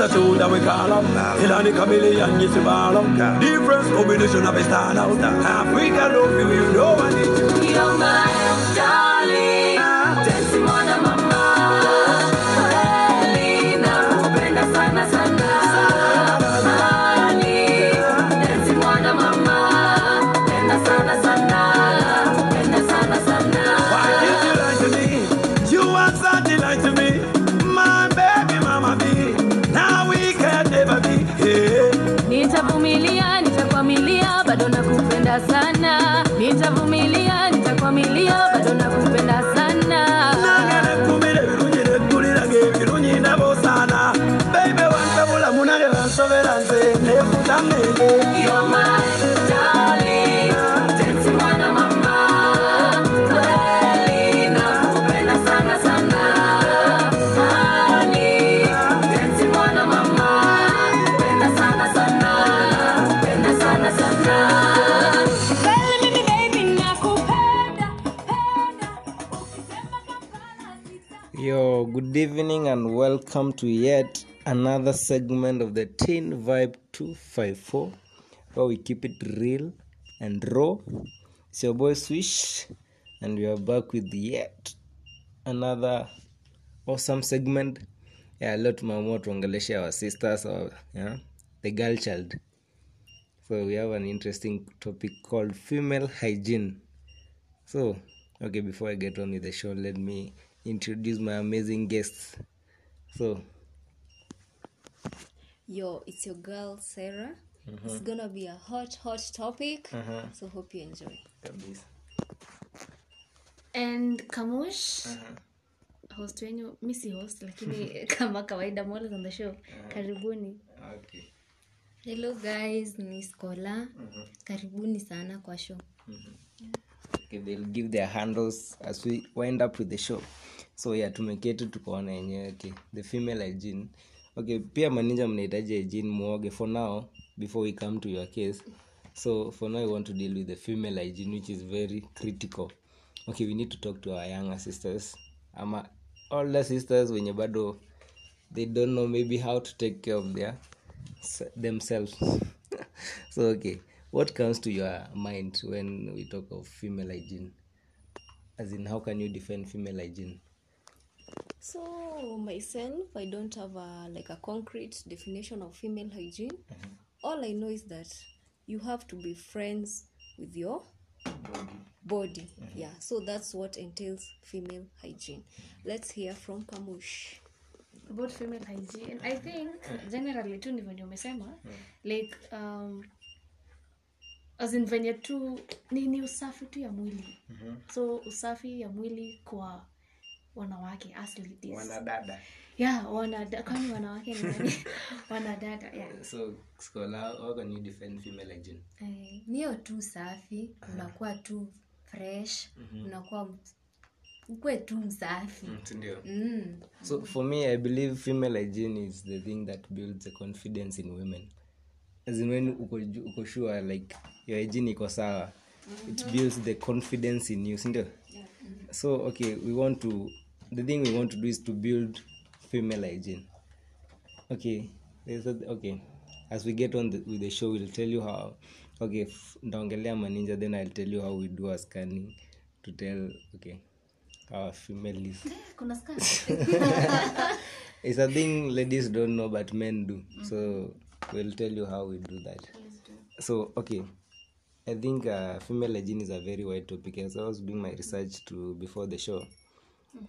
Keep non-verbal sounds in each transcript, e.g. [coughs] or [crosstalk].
a tune that we call them. Till the chameleon, yes, ball them. Different combination of a stand out. Africa love you, you know I need you. You're my darling, welcome to yet another segment of the Teen Vibe 254 where we keep it real and raw. It's your boy Swish, and we are back with yet another awesome segment. Yeah, leo tumeamua tuongeleshe our sisters or yeah, the girl child. So we have an interesting topic called female hygiene. So, okay, before I get on with the show, let me introduce my amazing guests. So, Yo, it's your girl Sarah. It's gonna be a hot, hot topic. So hope you enjoy. kabisa. and kamush host wenyu mi si host lakini [laughs] kama kawaida molas on the show karibuni Okay. Hello guys, ni Skola. Karibuni sana kwa show. okay, they'll give their handles as we wind up with the show. So yeah, tumeketi tukaona yenyewe okay, the female hygiene. Okay, pia maninja mnahitaji hygiene muoge for now before we come to your case. So for now I want to deal with the female hygiene which is very critical. Okay, we need to talk to our younger sisters. Ama older sisters wenye bado they don't know maybe how to take care of their themselves [laughs] so okay what comes to your mind when we talk of female hygiene as in how can you defend female hygiene So myself, I don't have a like a concrete definition of female hygiene. All I know is that you have to be friends with your body. Yeah. So that's what entails female hygiene. Let's hear from Kamush. about female hygiene i think generally tu ni venye umesema like um, as in venye tu ni, ni usafi tu ya mwili so usafi ya mwili kwa wanawake wanadada. Yeah wanada kwani wanawake ni nani? [laughs] Wanadada yeah. So scholar how can defend female hygiene Eh, niyo tu safi unakuwa tu fresh unakuwa ukwe tu msafi. Sindio mm. so for me i believe female hygiene is the thing that builds the confidence in women. As in when uko, uko sure like your hygiene iko sawa it builds the confidence in you sindio so okay we want to the thing we want to do is to build female hygiene. Okay a, okay. As we get on the, with the show we'll tell you how okay ndaongelea maninja then i'll tell you how we do our scanning to tell okay our female is [laughs] [laughs] it's a thing ladies don't know but men do. So we'll tell you how we do that. So okay. I think uh, female hygiene is a very wide topic as i was doing my research to before the show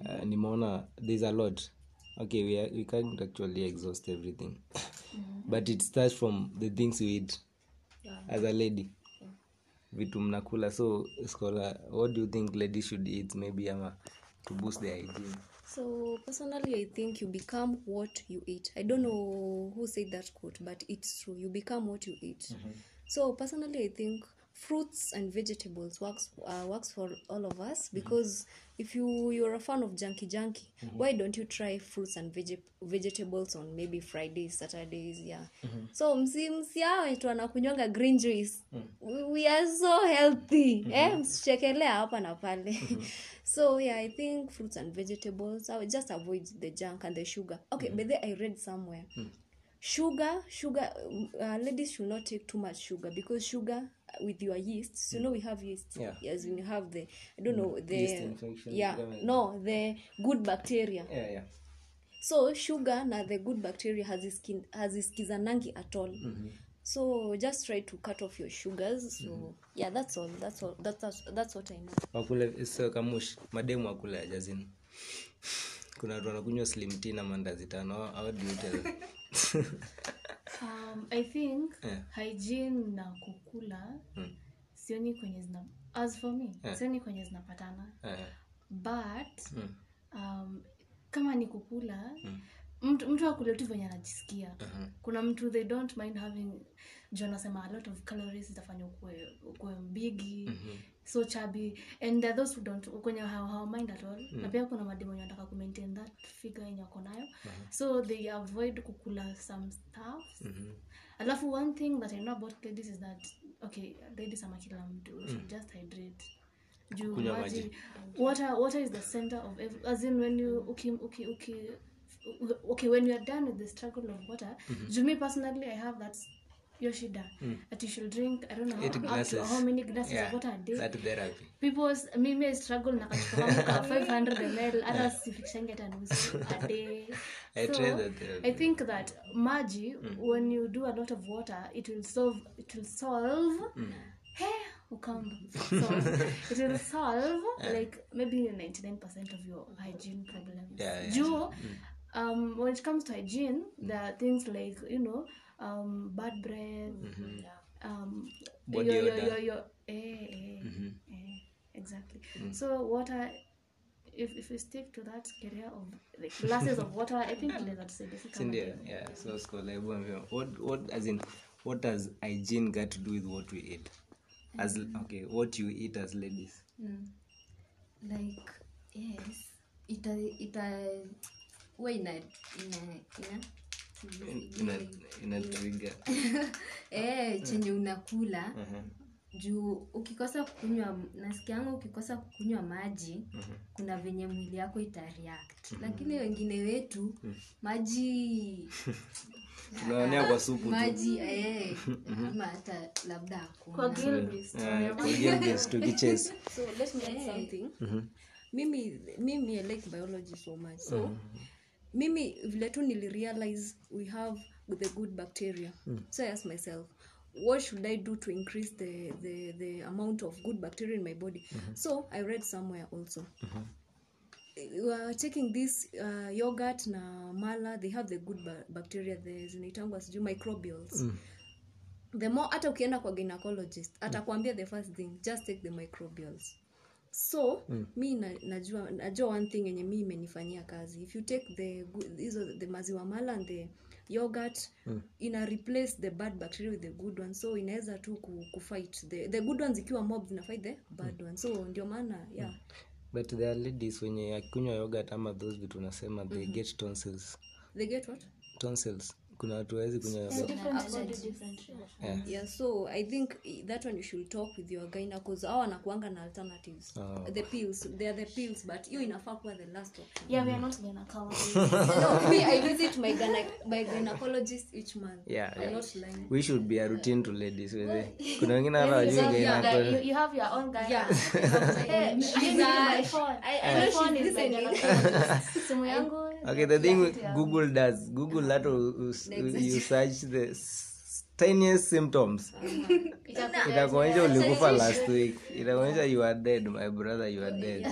uh, nimeona there's a lot. Okay we, are, we can't actually exhaust everything. [laughs] But it starts from the things you eat as a lady. Vitu mnakula. So scholar what do you think lady should eat maybe ama to boost their hygiene? So personally, I think you become what you eat. I don't know who said that quote, but it's true. You become what you eat. So personally, I think fruits and vegetables works uh, works for all of us because if you you're a fan of junky junky, why don't you try fruits and veg- vegetables on maybe Fridays, Saturdays, yeah. So msi msia wetu anakunywanga green juice. We, we are so healthy. Eh, msichekelea hapa na pale. [laughs] so yeah, I think fruits and vegetables. I just avoid the junk and the sugar. Okay, but then I read somewhere sugar sugar uh, ladies should not take too much sugar because sugar with your yeast you know we have yeast Yeah. yes we have the i don't know the Yeast infection, yeah kama- no the good bacteria. Yeah, yeah. so sugar na the good bacteria haziskizanangi at all. So just try to cut off your sugars so yeah that's all that's all that's, that's, that's what i know. Wakule so kamush mademu wakule ajazini kuna watu wanakunywa slim tea na mandazi tano. How- do you tell? [laughs] um, i think Yeah. hygiene na kukula Mm. sioni kwenye zina as for me Yeah. sioni kwenye zinapatana yeah. but mm, um, kama ni kukula Mm. mtu, mtu akule tu venye anajisikia mhm, kuna mtu they don't mind having juu anasema a lot of calories zitafanya ukue, ukue mbigi mhm. So chubby. And there are those who don't kwenye how, how mind at all. Na pia kuna mademu wenye wanataka kumaintain that figure yenye wako nayo. So they avoid kukula some stuff Mhm. alafu one thing that i know about ladies is that okay ladies ama kila mtu mm. should just hydrate. Juu maji. maji. water water is the center of every, as in when you uki, uki, uki, okay when you are done with the struggle of water juu me personally i have that your mm. that you should drink i don't know Eight up to how many glasses Yeah, of water a day that therapy. people's mimi I struggle na kachukamuka 500 ml hata sifikishangi hata nusu a day I so try that therapy. i think that maji mm. when you do a lot of water it will solve it will solve mm. Hey, ukamba. so [laughs] it will solve yeah. like maybe 99% of your hygiene problems Yeah, yeah. juu um, when it comes to hygiene there are things like you know um, bad breath um, Body eh, eh, eh, exactly. So water if, if we stick to that area of like glasses of water i think [laughs] that's Sindio? Yeah, so scholar, what what as in what does hygiene got to do with what we eat? As okay what you eat as ladies? like yes ita ita huwa ina ina ina ina ina [laughs] eh chenye unakula. Mhm. juu ukikosa kukunywa nasikianga ukikosa kukunywa maji kuna venye mwili yako itareact. Lakini wengine wetu maji [laughs] tunaonea kwa supu maji eh, ama hata labda kwa hakuna Gilbert, Eh, add something. Mimi mimi i like biology so much. So mimi vile tu nilirealize we have the good bacteria. So i asked myself what should i do to increase the, the, the amount of good bacteria in my body? So i read somewhere also. Mm-hmm. Uh, taking this uh, yogurt na mala they have the good ba bacteria the zinaitangwa sijuu microbials. The more hata ukienda kwa gynecologist atakwambia the first thing just take the microbials so mm. mi na, najua najua one thing yenye mi imenifanyia kazi. If you take the hizo the maziwa mala and the yogurt mm. ina replace the bad bacteria with the good one. So inaweza tu ku, kufight the, the good ones ikiwa mob zinafight the bad one. So ndio maana yeah. But there are ladies wenye akunywa yogurt ama those vitu unasema they get tonsils. They get what? Tonsils kuna watu wawezi kunywa so i think that one you should talk with your gyna cause au anakuanga na alternatives. Oh. the pills they are the pills but hiyo inafaa kuwa the last option. Yeah we are not gonna cover [laughs] no, me i visit my, my gynecologist each month. Yeah, i'm yeah. not lying. We should be a routine to ladies whether kuna wengine [laughs] hata wajui So, yeah, that gynecolo- you, you have your own guy yeah. [laughs] Hey, She's give me a- my phone. I- I My phone is my gynecologist. simu yangu okay the thing yeah. google does google that will, will, you search this tiniest symptoms. [laughs] Itakuonyesha ulikufa last week. Itakuonyesha you are dead my brother you are dead.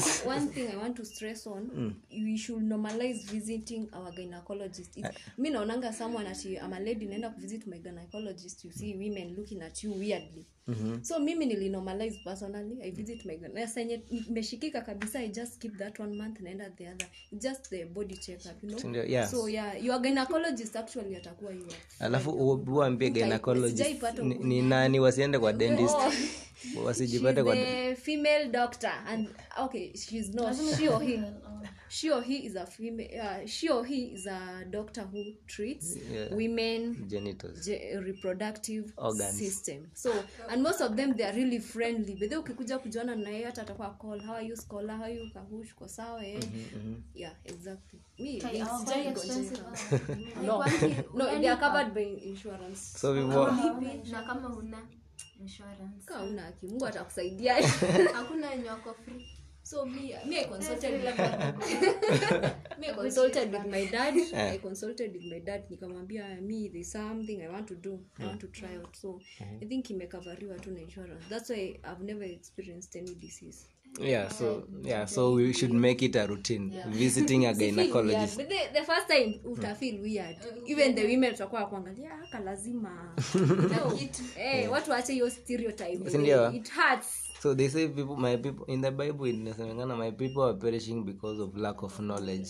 So [laughs] one thing i want to stress on we should normalize visiting our gynecologist. It's, mi naonanga someone ati I'm a lady naenda kuvisit my gynecologist you see women looking at you weirdly. So mimi nilinormalize personally i visit my senye imeshikika kabisa i just keep that one month naenda the other. Just the body check up you know? Yes. So yeah your gynecologist actually atakuwa you alafu u- uambie gynecologist. ni, ni nani wasiende kwa dentist? Wasijipate kwa female doctor and okay she's not. She or him she or he is a female uh, she or he is a doctor who treats Yeah. women genitals. ge- reproductive Organs. system. So and most of them they are really friendly. Bedhe ukikuja kujuana naye hata atakuwa call how are you scholar? How are you? Kahush ko sawa eh? Yeah exactly. Me Okay, me very expensive. [laughs] no Kwanza, [laughs] no they are covered by insurance. So before na kama una insurance. Kaa una aki atakusaidia. Hakuna nyoko free so me, me I consulted with [laughs] me I consulted with my dad. [laughs] I consulted with my dad. Nikamwambia me there's something I want to do. I want to try out. So I think imekavariwa tu na insurance. That's why I've never experienced any disease. Yeah so yeah. so we should make it a routine. [laughs] Visiting a Feel weird. gynecologist. the, the first time utafeel weird. Even the women tutakuwa kuangalia haka lazima. No. eh, watu waache hiyo stereotype. It hurts so they say people my people in the bible inasemekana my people are perishing because of lack of knowledge.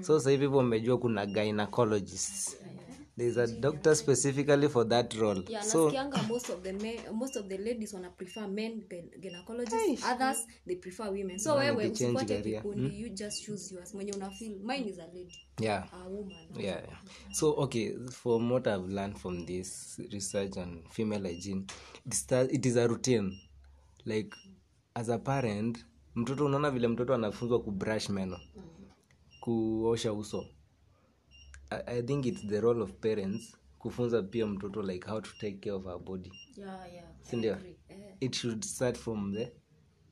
So sahii people wamejua kuna gynecologist there's a doctor specifically for that role. Yeah so most of the men, most of the ladies wana prefer men gyn- gynecologists. Others they prefer women. So wewe usifuate career. hmm? you just choose yours. Mwenye una feel mine is a lady. Yeah. A woman. Yeah, yeah. so okay from what i've learned from this research on female hygiene it is a routine like as a parent mtoto unaona vile mtoto anafunzwa kubrush meno kuosha uso. I, i think it's the role of parents kufunza pia mtoto like how to take care of our body. Yeah yeah sindio it should start from the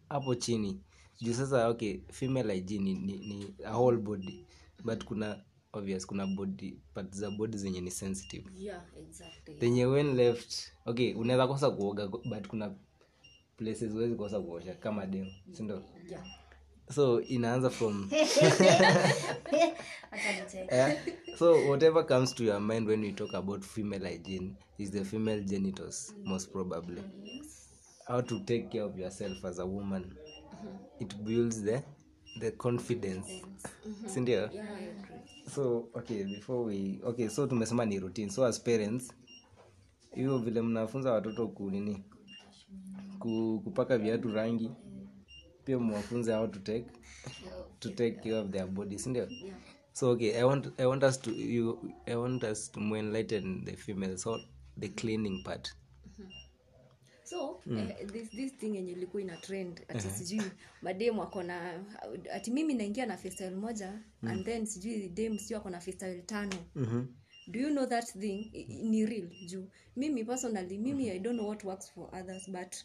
hapo chini. Juu sasa okay female hygiene ni, ni, a whole body. But kuna obvious kuna body part za body zenye ni sensitive. Yeah exactly. When left okay unaweza kosa kuoga but kuna places huwezi kosa kuosha kama dem sindo yeah so inaanza from [laughs] yeah. so whatever comes to your mind when you talk about female hygiene is the female genitals most probably. How to take care of yourself as a woman. It builds the the confidence. Sindio so okay before we okay so tumesema ni routine. So as parents hivyo vile mnafunza watoto kunini ku, kupaka viatu rangi. Pia mwafunze how to take to take care of their body sindio so okay i want i want us to you i want us to more enlighten the female so the cleaning part. So eh, this, this thing yenye ilikuwa ina trend ati sijui madem ako na ati mimi naingia na festal moja and then sijui dem sijui ako na tano do you know that thing? Ni real juu. Mimi personally mimi i don't know what works for others but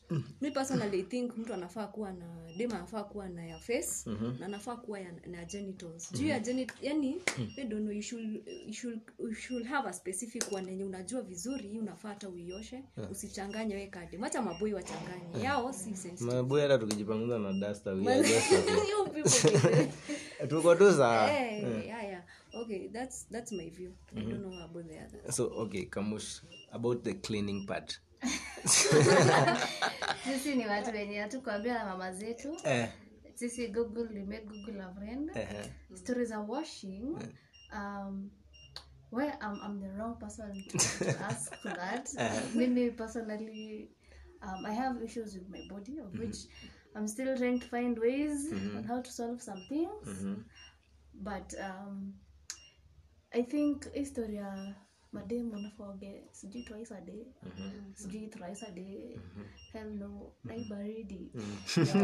mi personally think mtu anafaa kuwa na dema anafaa kuwa na ya face na anafaa kuwa ya, na genitals. Juu ya genit yani I don't know you should, you should, you should have a specific one yenye unajua vizuri hii unafaa hata uioshe usichanganye we kade macha maboi wachanganye. Yao si sensitive. Maboi hata tukijipanguza na dasta [laughs] [laughs] tuko tu yeah, yeah. Okay that's that's my view. I don't know about the other. So okay kamush about the cleaning part. [laughs] Sisi ni watu wenye hatukuambia na mama zetu. Eh, sisi google we make google a friend. Eh, stories are washing. Um well I'm, I'm the wrong person to, to [laughs] ask for that. Mimi personally um, i have issues with my body of which i'm still trying to find ways on how to solve some things. But um, i think historia madem unafoge sijui twice a day. Sijui thrice a day. Hell no. Nai baridi.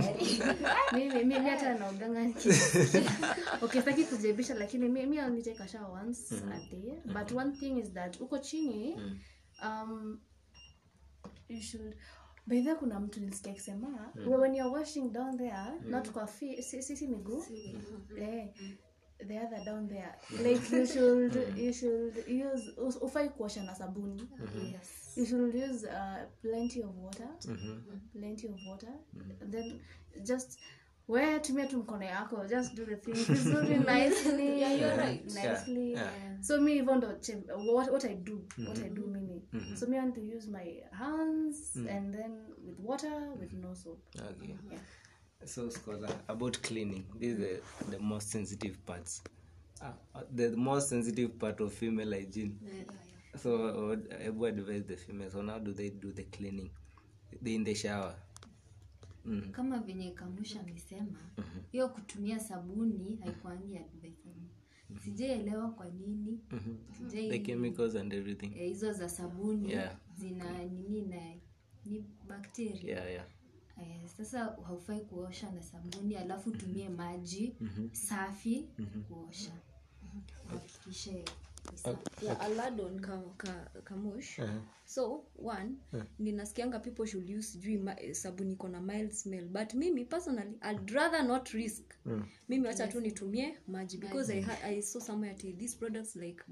[laughs] Mimi mimi hata naoganga [laughs] okay kujebisha lakini mi mi only take a shower once a day. But one thing is that uko chini um you should by kuna mtu nilisikia akisema when you're washing down there not kwa fi si, si, si miguu. Eh the other down there. Like you should you should use ufai kuosha na sabuni. Yes. You should use uh, plenty of water. Plenty of water. Then just we tumia tu mkono yako just do the thing. Vizuri nicely [laughs] nicely. So mi hivyo ndo what, what i do what i do mimi. So me want to use my hands and then with water with no soap. Okay so scholar about cleaning. This is the, the most sensitive parts. Ah, uh, the most sensitive part of female hygiene. So uh, ebu advise the females on how do they do the cleaning they in the shower. Kama venye kamusha amesema hiyo kutumia sabuni haikuangi advisable sijaielewa kwa nini. Sijai- the chemicals and everything. Eh, hizo za sabuni Yeah. zina nini na ni bacteria. Yeah yeah Eh, sasa haufai kuosha na sabuni alafu utumie maji safi kuosha. Uhakikishe ni safi. Yeah, I'll add on ka, ka, kamush so one ninasikianga people should use sijui eh, sabuni iko na mild smell. But mimi personally i'd rather not risk. Mimi wacha tu nitumie maji. Because I, i saw somewhere ati these products like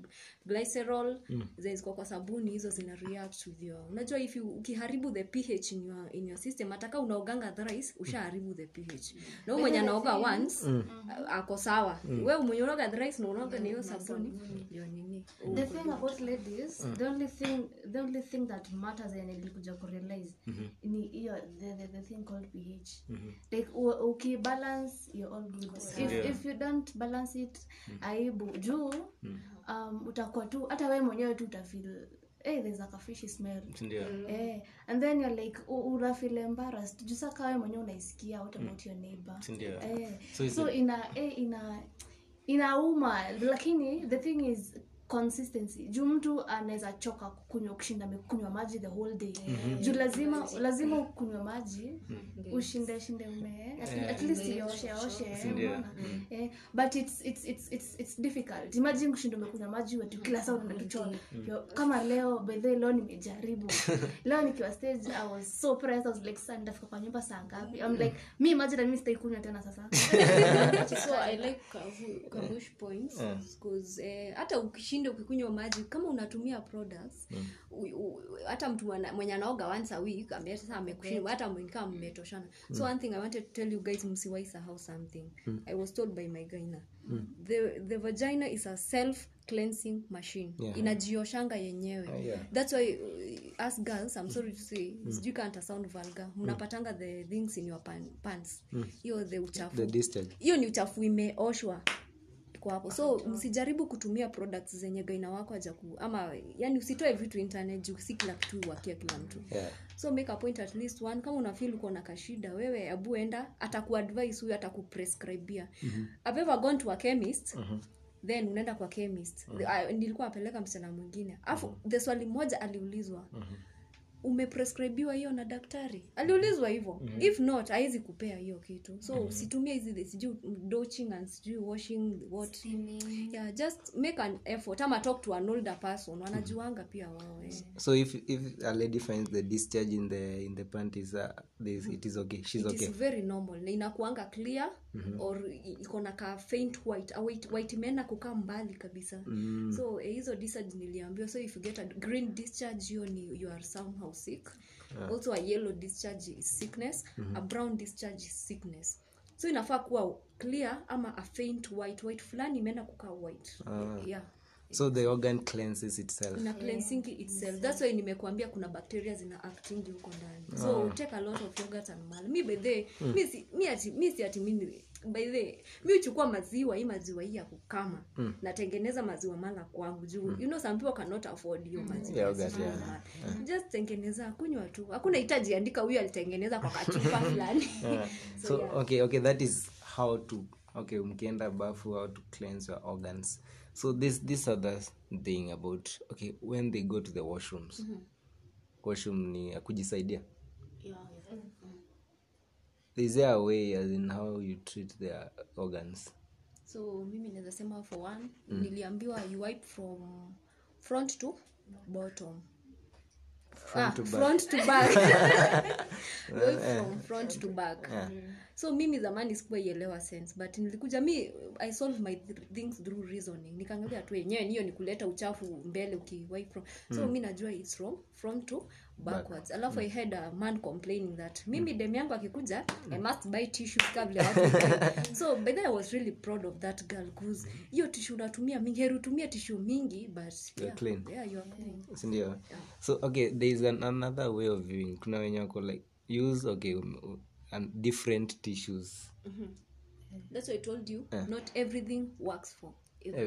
glycerol mm. ziko kwa sabuni hizo zina react with your unajua if you ukiharibu the ph in your, in your system ataka unaoganga thrice ushaharibu the ph. Na mwenye anaoga once mm. ako sawa. Wewe mwenye unaoga thrice na unaoga na hiyo sabuni ndio nini? The thing about ladies the only thing the only thing that matters and nilikuja kurealize ni hiyo the, the, the thing called ph like u- ukibalance you're all good. If, if you don't balance it aibu. Juu um, utakuwa tu hata wewe mwenyewe tu utafeel hey, there's like a fishy smell. Ndio hey, and then you're like u- unafeel embarrassed. Jusa kawe wewe mwenyewe unaisikia what about your neighbor? Hey. eh, So so ina hey, ina inauma. Lakini the thing is consistency. Juu mtu anaweza choka kunywa kushinda amekunywa maji the whole day. Juu lazima lazima ukunywa maji ushinde shinde ume. At, at least ioshe oshe unaona? eh, but it's, it's, it's, it's, it's difficult. Imagine kushinda umekunywa maji wetu kila saa unaenda Yo, kama leo bedhe leo nimejaribu. [laughs] Leo nikiwa stage i was so pressed. I was like sana ndafika kwa nyumba saa ngapi? I'm like me imagine mimi sitaikunywa tena sasa. [laughs] So i like kavush points because hata uh, ukishinda ukikunywa maji kama unatumia products u- u- hata mtu mwenye anaoga once a week ambaye sasa amekushinda hata mmekaa mmetoshana. So one thing i wanted to tell you guys msiwai sahau something. I was told by my gaina the, the vagina is a self cleansing machine. Yeah. inajioshanga yenyewe. Ah, yeah. that's why uh, us girls i'm sorry to say sijui kanta sound vulgar. Mnapatanga the things in your pan, pants. Hiyo the uchafu. Hiyo ni uchafu imeoshwa kwa hapo. So msijaribu kutumia products zenye gaina wako aja ku ama yani usitoe vitu internet juu si kila kitu uwakia kila mtu. Yeah. So make a point at least one kama unafeel uko na kashida wewe abu enda atakuadvise huyo atakuprescribia mm-hmm. I've ever gone to a chemist mm-hmm then unaenda kwa chemist. Mm-hmm. nilikuwa apeleka msichana mwingine. Alafu mm-hmm. the swali moja aliulizwa. Mm-hmm umeprescribiwa hiyo na daktari aliulizwa hivyo mm-hmm. if not awezi kupea hiyo kitu so mm-hmm. situmie hizi sijui doching and sijui washing what Steaming. yeah just make an effort ama talk to an older person wanajuanga pia wao eh. so if if a lady finds the discharge in the in the panties uh, this, it is okay she's it okay is very normal na inakuanga clear mm-hmm. or iko na ka faint white a white, white mena kukaa mbali kabisa mm. so eh, discharge niliambiwa so if you get a green discharge hiyo ni you are somehow sick. Yeah. also a yellow discharge is sickness mm-hmm. a brown discharge is sickness. So inafaa kuwa clear ama a faint white. White fulani imeenda kukaa white. Ah. yeah. So the organ cleanses itself. Ina cleansing itself. That's why nimekuambia kuna bacteria zina acting huko ndani. So take a lot of yogurt and mal mi by the mi si mi ati mi si ati mimi by the mi uchukua maziwa hii maziwa hii ya kukama natengeneza maziwa mala kwangu juu you know some people cannot afford hiyo maziwa. Yogurt, yeah. yeah. mala. just tengeneza kunywa tu. Hakuna hitaji andika huyu alitengeneza kwa kachupa [laughs] fulani. [laughs] So okay okay that is how to okay mkienda bafu how to cleanse your organs. So this this other thing about okay when they go to the washrooms. Washroom ni kujisaidia? Yeah, is there a way as in how you treat their organs? So mimi naweza sema for one mm. niliambiwa you wipe from front to bottom. Front ah, to back. front to back. [laughs] [laughs] From front to back so mimi zamani sikuwaielewa sense but nilikuja mi i solve my things through reasoning. Nikaangalia tu yenyewe niyo ni kuleta uchafu mbele ukiwai from so mi najua its from front to backwards. Alafu i had a man complaining that mimi dem yangu akikuja i must buy tissue [laughs] kabla so by then i was really proud of that girl cause hiyo tissue unatumia mingi heri utumie tissue mingi but yeah, clean. yeah, you are clean. Sindio so okay there is an, another way of viewing. Kuna wenye wako like use okay um, um, and different tissues. That's why i told you not everything works for uh,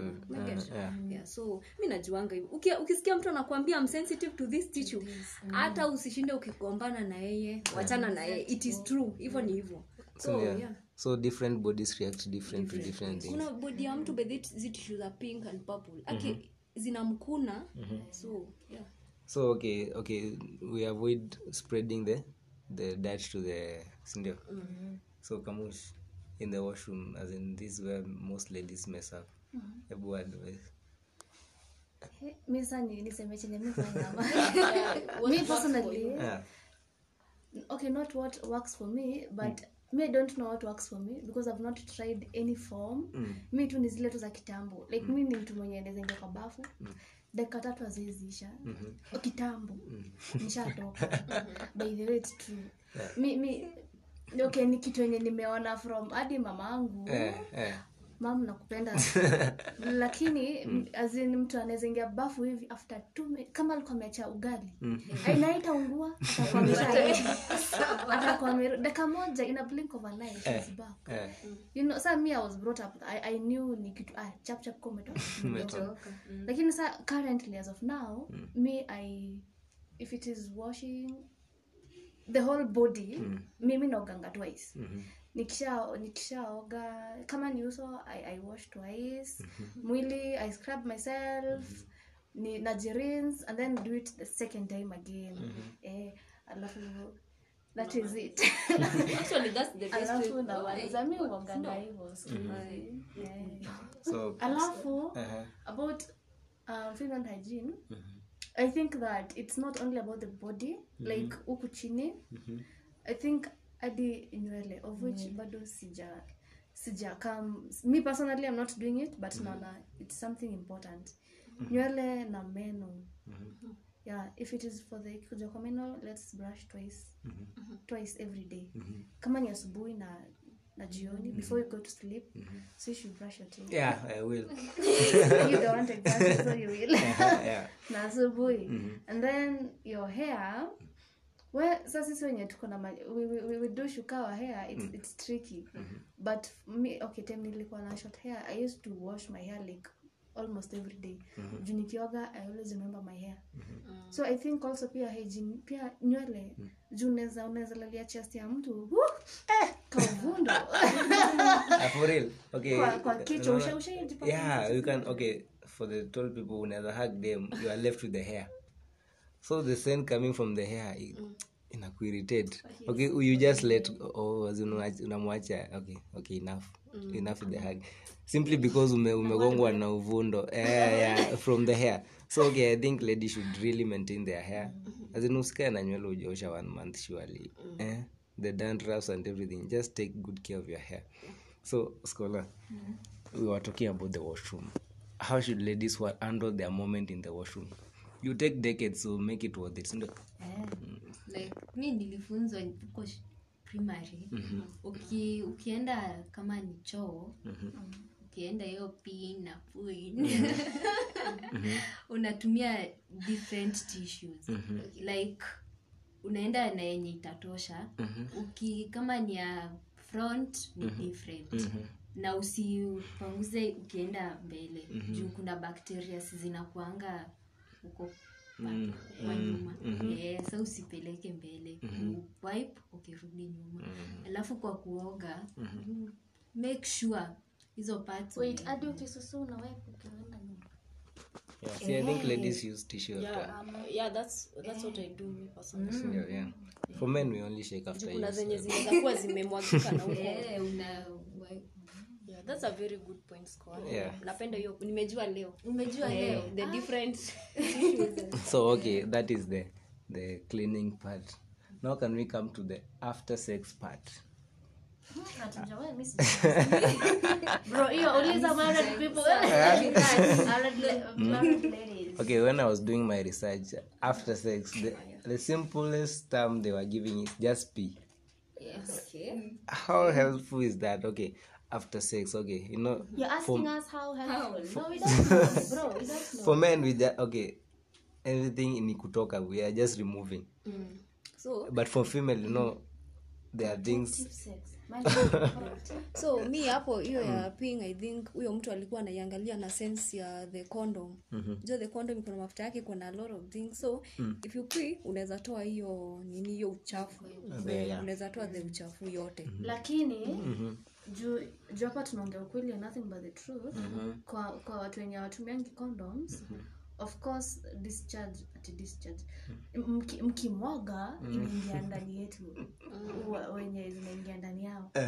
yeah. yeah, so mi najuanga hivyo ukisikia mtu anakwambia I'm to this tissue hata usishinde ukigombana na yeye wachana na yeye. It is true. Hivyo ni hivyo so yeah. yeah. so different bodies react different to different. things. Kuna bodi ya mtu bedhi zi tissue za pink and purple. Aki zinamkuna. So yeah. So okay okay we avoid spreading the the dirt to the sindio? So kama in the washroom as in this where most ladies mess up. Hebu advice. Mi sa niseme chenye mi [laughs] [laughs] personally yeah. okay not what works for me but me i don't know what works for me because i've not tried any form. Mi tu ni zile tu za kitambo. Like mi ni mtu mwenye nezaingia kwa bafu. Dakika tatu aziziisha kitambo. Nishatoka. [laughs] By the way it's true. Mi, mi okay ni kitu yenye nimeona from hadi mama angu eh, eh. mam nakupenda. [laughs] Lakini mm. azin mtu anaweza ingia bafu hivi after two kama alikuwa ameacha ugali. [laughs] Ainaita ungua [laughs] amesha- dakika moja ina blink of an eye she's back. eh. you know sa me i was brought up i, I knew ni kitu ah, chap chap kwa umetoka. Umetoka. lakini sa currently as of now me i if it is washing the whole body mimi naoganga twice. Nikisha nikishaoga kama ni uso I, i wash twice. Mwili i scrub myself ni najirins and then do it the second time again. Eh, alafu that is it. [laughs] Actually that's the best alafu nawaliza mi uoganga hivo siku hizi. Eh. so alafu uh-huh. about um, female hygiene i think that it's not only about the body like huku chini. I think hadi nywele of which bado sija sija kam me personally i'm not doing it but naona it's something important. Nywele na meno. Yeah if it is for the kuja kwa meno let's brush twice. Twice every day. Kama ni asubuhi na na jioni before you go to sleep so you should brush your teeth. Yeah i will. [laughs] You don't exactly so you will. [laughs] Yeah. [laughs] Na asubuhi. And then your hair well sasa sisi wenye tuko na we, we, do shuka our hair it's, it's tricky. But me okay time nilikuwa na short hair i used to wash my hair like almost every day. Juu nikioga i always remember my hair. So i think also pia hygiene pia nywele. Juu unaweza unaweza lalia chest ya mtu. Eh, kauvundo. Ah, for real? Okay. Kwa, kwa kichwa. No. usha yeah you can okay for the tall people unaweza hug them. You are left with the hair. So the scent coming from the hair i- inakuirritate. Okay you just let oh unamwacha. Okay okay enough. Enough with the hug simply because ume, umegongwa na uvundo. Eh, yeah, from the hair. So okay i think lady should really maintain their hair. As in usikae na nywele ujaosha one month surely. Eh, the dandruffs and everything. Just take good care of your hair. So scholar we were talking about the washroom. How should ladies handle their moment in the washroom? You take decades so make it worth it sindio? Eh, like mi nilifunzwa huko primary. Uki, ukienda kama ni choo ukienda hiyo pin na puin [laughs] unatumia different tissues. Like unaenda na yenye itatosha. Uki kama ni ya front ni different. Na usipanguze ukienda mbele. Juu kuna bakteria zinakuanga huko pa- kwa nyuma. Yeah, sa usipeleke mbele. Wipe ukirudi nyuma. Alafu kwa kuoga you make sure hizo parts wait hadi ukisusu unaweka ukienda nyumba yeah. See, i think ladies use tissue after um, yeah that's that's what i do me personally. Yeah, yeah. for men we only shake after kuna zenye zinaweza kuwa zimemwagika na huko. [laughs] Eh, una yeah, that's a very good point Score. Yeah. napenda hiyo nimejua leo. Nimejua Eh, leo. the different [laughs] [laughs] so okay that is the the cleaning part. Now can we come to the after sex part [laughs] okay when i was doing my research after sex the, the simplest term they were giving is just pee. Okay. how helpful is that? Okay after sex okay you know You're for, us how helpful. No, we [laughs] don't know, bro. We don't know. for men we just okay everything ni kutoka we are just removing. So but for female you know there are things [laughs] so mi hapo hiyo ya ping i think huyo mtu alikuwa anaiangalia na sense ya the condom. Jo the condom iko na mafuta yake kuna na a lot of things. So if you pee unaweza toa hiyo nini hiyo uchafu. Yeah. unaweza toa the uchafu yote. Lakini juu juu hapa tunaongea ukweli nothing but the truth. Kwa kwa watu wenye watumiangi condoms of course discharge ati discharge. Mki- mkimwaga inaingia ndani yetu. Wenye zinaingia ndani yao. [laughs]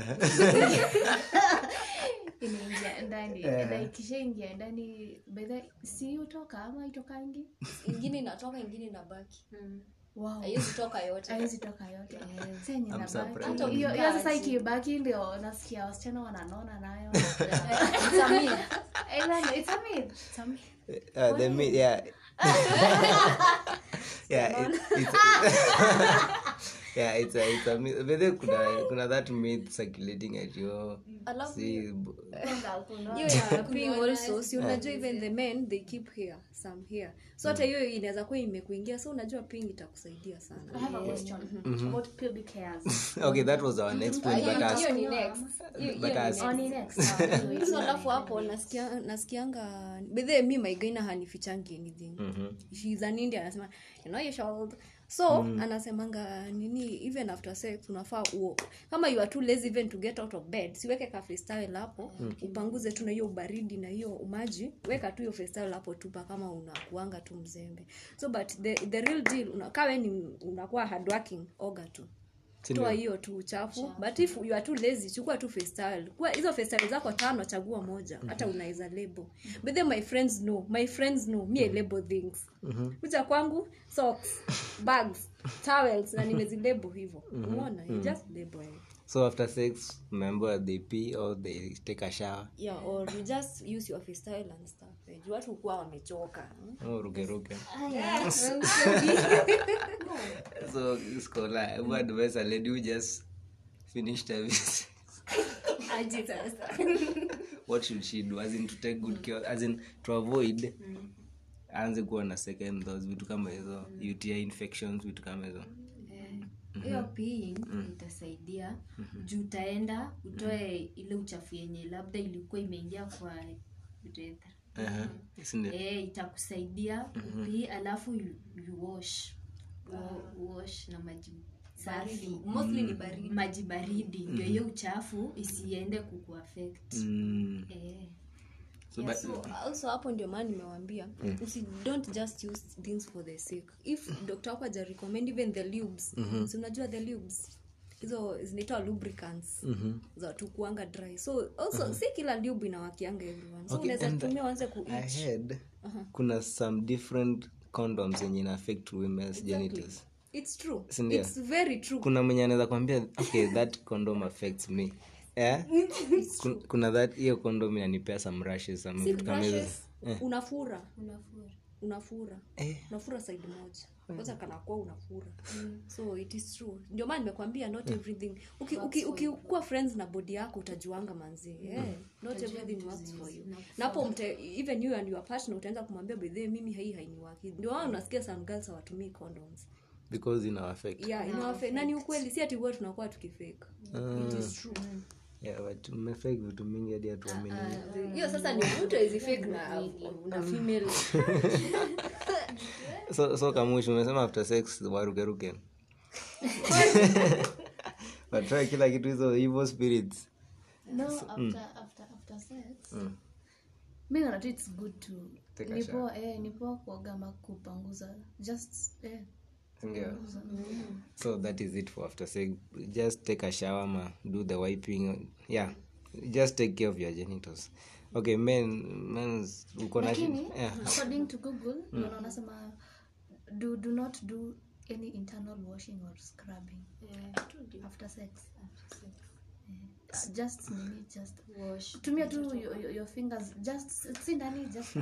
Inaingia ndani. Na ikishaingia ndani bedha si utoka ama itokangi ingine inatoka ingine inabaki. Hiyo sasa ikibaki ndio nasikia wasichana wananona nayo [laughs] It's a myth. I don't know, it's a myth. It's a myth. Uh, the me, yeah. [laughs] yeah, it, it's [laughs] yeah, it's a, it's a myth. But then kuna kuna that myth circulating at your see hiyo ya ping also. Si unajua even the men they keep hair some hair so hata hiyo inaweza kuwa imekuingia so unajua ping itakusaidia I sana have a question about pubic hairs. [laughs] okay that was our next point but ask. as hiyo ni next. [laughs] Hiyo- but hiyo ni as next. uh, so alafu hapo nasikia nasikianga bedhe mi maigaina hanifichangi anything. She's an indian anasema you know you should so anasemanga nini even after sex unafaa uo kama you are too lazy even to get out of bed siweke ka freestyle hapo upanguze tu na hiyo ubaridi na hiyo maji weka tu hiyo freestyle hapo tupa kama unakuanga tu mzembe. So but the, the real deal una, kawe ni unakuwa hardworking oga tu toa hiyo tu uchafu. But if you are too lazy chukua tu freestyle. Kwa hizo freestyle zako tano chagua moja. Hata unaweza label. But then my friends know. My friends know. Me I label things. Kuja kwangu socks bags towels na nimezilabel hivyo umeona you just label it. So after sex remember they pee or they take a shower. Yeah or you just use your freestyle and stuff. Eh, juu watu kuwa wamechoka oh ruke ruke [laughs] [laughs] [laughs] so scholar who advise a lady who just finished her visit what should she do? As in to take good care as in to avoid aanze kuwa na second thoughts vitu kama hizo. Uti infections vitu kama hizo hiyo peeing itasaidia juu utaenda utoe ile uchafu yenye labda ilikuwa imeingia kwa urethra mm-hmm. e, itakusaidia upii alafu you, you wash. Wa- wash na maji safi. Mostly ni baridi. Maji baridi. Ndio hiyo uchafu isiende kukuafect Mm, eh. So but- so also hapo ndio maana nimewambia usi don't just use things for the sake. If dr wako aja recommend even the lubes si unajua the lubes hizo zinaitwa lubricants za tukuanga dry. So also si kila lube inawakianga everyone. So Okay, unaweza tumia uanze ku uh-huh. kuna some different condoms yenye ina affect women's genitals. It's true. Sindia. it's very true. Kuna mwenye anaweza kwambia okay that condom affects me [laughs] yeah? Kuna that hiyo kondom inanipea some rushes some vitu kama hizo rashes, unafura unafura unafura. Eh. unafura side moja. Kwanza kanakuwa unafura. So it is true. Ndio maana nimekwambia not everything. Ukikuwa uki, uki, ukikuwa friends na body yako utajuanga manzi yeah. not everything works for you. Na hapo mte even you and your partner utaanza kumwambia bedhe mimi hii hainiwaki ndio wao unasikia some girls hawatumii condoms. Because ina affect. Yeah inawafe na ni ukweli si ati wewe tunakuwa tukifake. It is true yeah but mmefake vitu mingi hadi hatuamini hiyo sasa ni mtu hizi na na female. [laughs] [laughs] So so kamushi umesema after sex warukeruke. [laughs] But kila kitu hizo hivo spirits. No, after, after, after sex, mi naona tu it's good to Take a ni shower. poa eh, ni kuoga ama just eh, Sindio? so that is it for after sex just take a shower ma do the wiping. Yeah just take care of your genitals. Okay men men uko na yeah. according to google mm. wanasema do, do not do any internal washing or scrubbing. After sex. Uh, just nini just wash. Tumia tu your, your, your fingers. Just si ndani just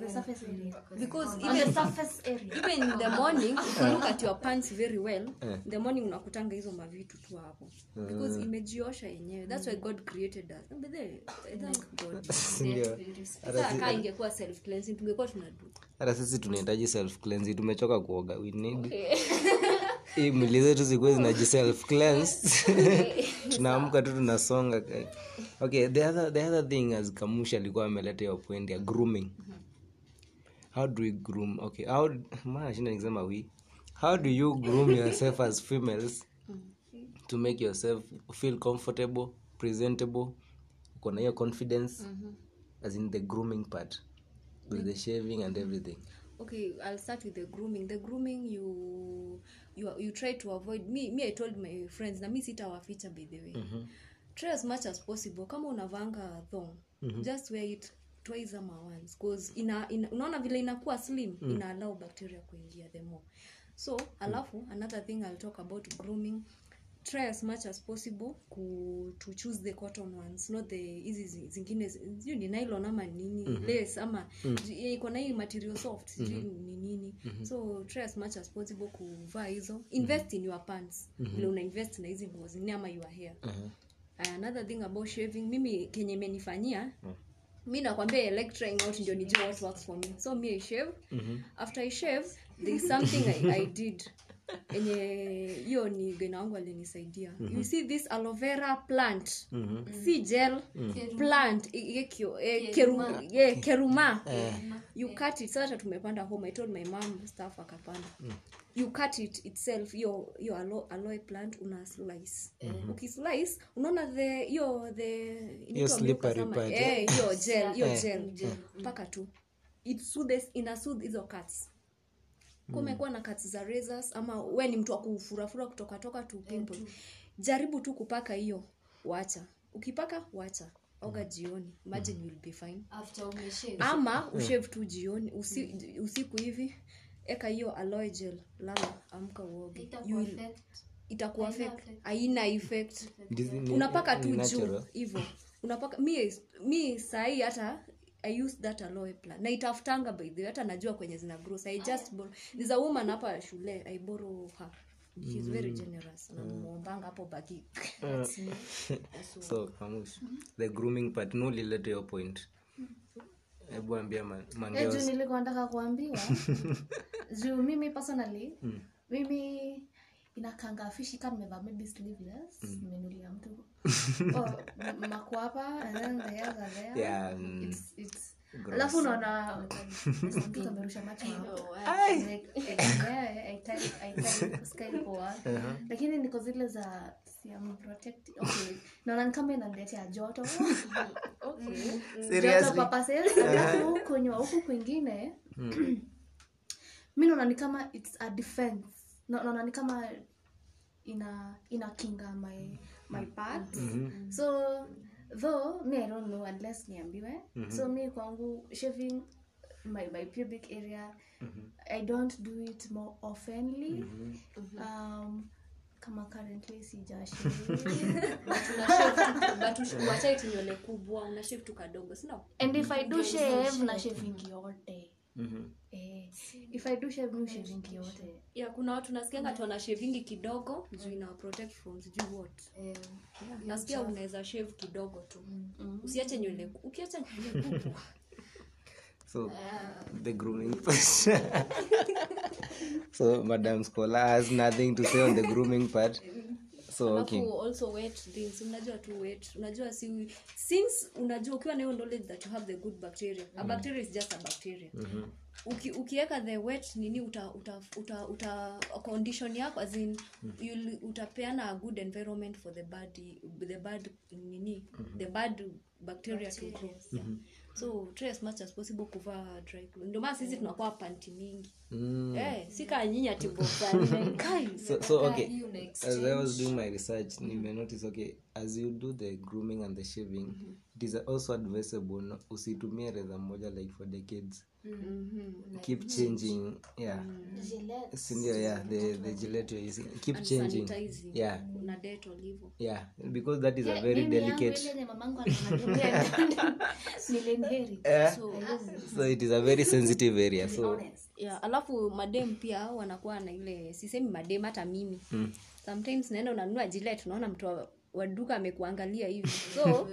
the surface area. Because on even the surface area. even in the morning if you look at your pants very well in the morning unakutanga hizo mavitu tu hapo. Because imejiosha yenyewe. That's why god created us. But then, thank god. [laughs] Sasa kaa ingekuwa self cleansing tungekuwa tunadu. hata sisi tunahitaji self cleansing tumechoka kuoga. We need [laughs] hii mwili zetu zikuwe zinajiself [laughs] tunaamka tu tunasonga okay the other, the other thing as kamusha alikuwa ameleta hiyo point ya grooming. How do we groom? Okay how maana shinda nikisema we. How do you groom yourself as females to make yourself feel comfortable presentable? Uko na hiyo confidence as in the grooming part with the shaving and everything. Okay i'll start with the grooming. The grooming you you, you try to avoid me, me i told my friends na mi sitawaficha by the way. Try as much as possible. Kama unavanga thong just wear it twice ama once cause ina, ina unaona vile inakuwa slim ina allow bacteria kuingia the more. So alafu another thing i'll talk about grooming try as much as possible ku, to choose the cotton ones not the hizi zi- zingine sijui ni nylon ama nini lace ama zi- iko na hii material soft sijui ni nini. So try as much as possible kuvaa hizo. Invest in your pants. Vile una invest na hizi nguo zingine ama your hair. Aya, another thing about shaving mimi kenye imenifanyia mi nakwambia like trying out ndio nijua what works for me. So mi i shave. After i shave there is something I, i did enye hiyo ni gena wangu alinisaidia. You see this alovera plant. Mm-hmm. si gel plant i- kio- eh, keruma, eh, keruma. You cut it sasa tumepanda home. I told my mom staff akapanda. You cut it itself hiyo hiyo alo- aloe plant una slice. Ukislice unaona the hiyo the hiyo slippery part, eh, hiyo gel hiyo gel. Mpaka tu. It soothes ina soothe hizo cuts kumekuwa na cuts za razors ama we ni mtu wa kufurafura kutoka toka tu pimples jaribu tu kupaka hiyo wacha. Ukipaka wacha. Oga jioni. Imagine you'll be fine. After umeshave ama ushave tu jioni. Usi, usiku hivi eka hiyo aloe gel. Lala amka uoge. Itakuwa You will- itakuwa Haina effect. haina effect. This ni- unapaka ni tu juu natural. hivyo unapaka mi mi sahii hata i use that aloe plant na itafutanga by the way hata najua kwenye zina grow so i just borrow there's a woman hapa shule i borrow her. She's very generous. Na muombanga hapo bagi [laughs] so kamush the grooming part no lilete your point. Hebu ambia mangeos. Eju juu nilikuwa nataka kuambiwa. [laughs] Juu mimi personally mimi inakanga fishi kama nimevaa maybe sleeveless nimenulia mtu. [laughs] Oh, makwapa and then the other there Yeah, mm. it's, it's alafu unaona [laughs] mtu kamerusha macho. Eh, [laughs] lakini niko zile za siam protect okay. Naona kama inaniletea joto. Joto papasel huku kwingine. [clears throat] Mi naona ni kama its a defense naona ni kama ina inakinga my my part. So though me i don't know unless niambiwe. So mi kwangu shaving my, my pubic area i don't do it more oftenly. Um, kama currently wachai tu nywele kubwa unashave tu kadogo sina and if i do shave na shavingi yote eh, if i do shave mi shavingi yote ya kuna watu nasikianga tu wana shavingi kidogo juu ina protect from sijui what? Eh, nasikia unaweza shave kidogo tu. Usiache nywele ukiacha nywele kubwa [laughs] so the grooming part [laughs] so madam scholar has nothing to say on the grooming part [laughs] so okay. also wet things. Unajua tu wet. Unajua si since unajua ukiwa na hiyo knowledge that you have the good bacteria. A bacteria is just a bacteria. Uki, ukiweka the wet nini uta, uta, uta, uta condition yako as in you'll- utapeana a good environment for the bad the bad nini the bad bacteria to grow. Yeah. So try as much as possible kuvaa dry clothes. Ndio maana sisi tunakuwa panti mingi. Mm. eh si kaa nyinyi ati [laughs] so, so okay. as i was doing my research nime notice okay as you do the grooming and the shaving it is also advisable no- usitumie reza moja like for decades. Keep changing yeah. Sindio yeah the the gillette you're using keep And changing. sanitizing. yeah. Na detol hivyo yeah because that is a very delicate nilenheri [laughs] eh, so so it is a very sensitive area so yeah, alafu madem pia wanakuwa na ile sisemi madem hata mimi. Mm. sometimes naenda unanunua jilet unaona mtu waduka amekuangalia hivi [laughs] so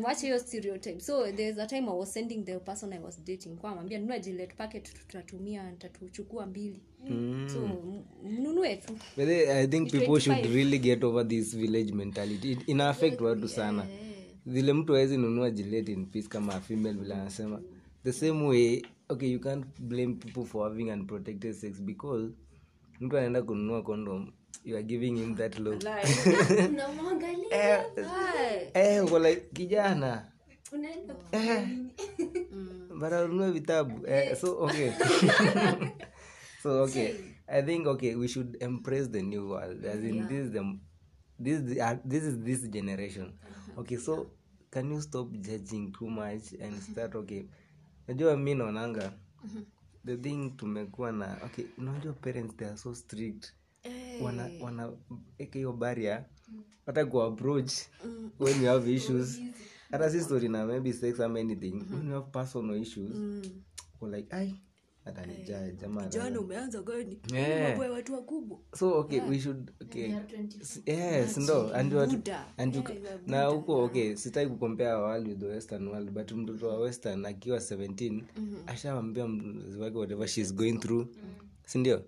mwache hiyo stereotype so there's a time i was sending the person i was dating kwa mwambia nunua jilet packet tutatumia nitatuchukua mbili so mnunue tu But I think people should 25. really get over this village mentality. It, ina affect watu sana. Vile mtu awezi nunua jilet in peace kama a female vile anasema. The same way, okay, you can't blame people for having unprotected sex because mtu anaenda kununua condom, you are giving him that look. [laughs] [laughs] eh, Eh, wala kijana. unaenda Eh. [laughs] Bara ununue vitabu. Eh, so okay. so okay. I think okay, we should embrace the new world. As in this is the this is uh, this is this generation. Okay, so can you stop judging too much and start okay. Najua mi naonanga the thing tumekuwa na okay, unajua parents they are so strict. Wana wana eka hiyo barrier. Hata ku approach when you have issues. Hata si story na maybe sex am anything. When you have personal issues, uko like ai hata ni judge jamaa. jana umeanza gani Yeah. watu wakubwa. So okay we should okay. Yes ndo and what and you, Yeah, na huko okay sitaki kukompea world with the western world but mtoto wa western akiwa 17 ashawambia mzazi wake whatever she's going through. Sindio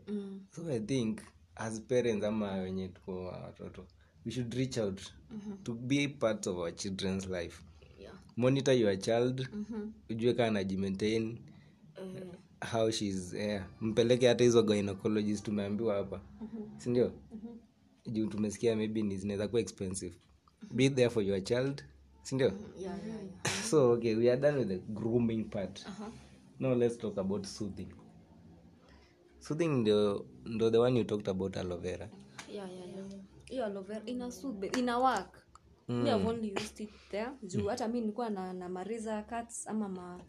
so i think as parents ama wenye tuko watoto. We should reach out to be part of our children's life. Monitor your child. Ujue kaa anajimaintain how shes yeah. mpeleke hata hizo gynecologist tumeambiwa hapa. Sindio juu tumesikia maybe ni zinaweza kuwa expensive. Be there for your child. Sindio [laughs] so okay we are done with the grooming part. Now let's talk about soothing soothing ndio ndio the one you talked about aloe vera. Yeah, yeah, yeah. hiyo aloe vera ina soothe ina work. Mi have only used it there. Juu hata mi nilikuwa na, na mariza cuts ama ma,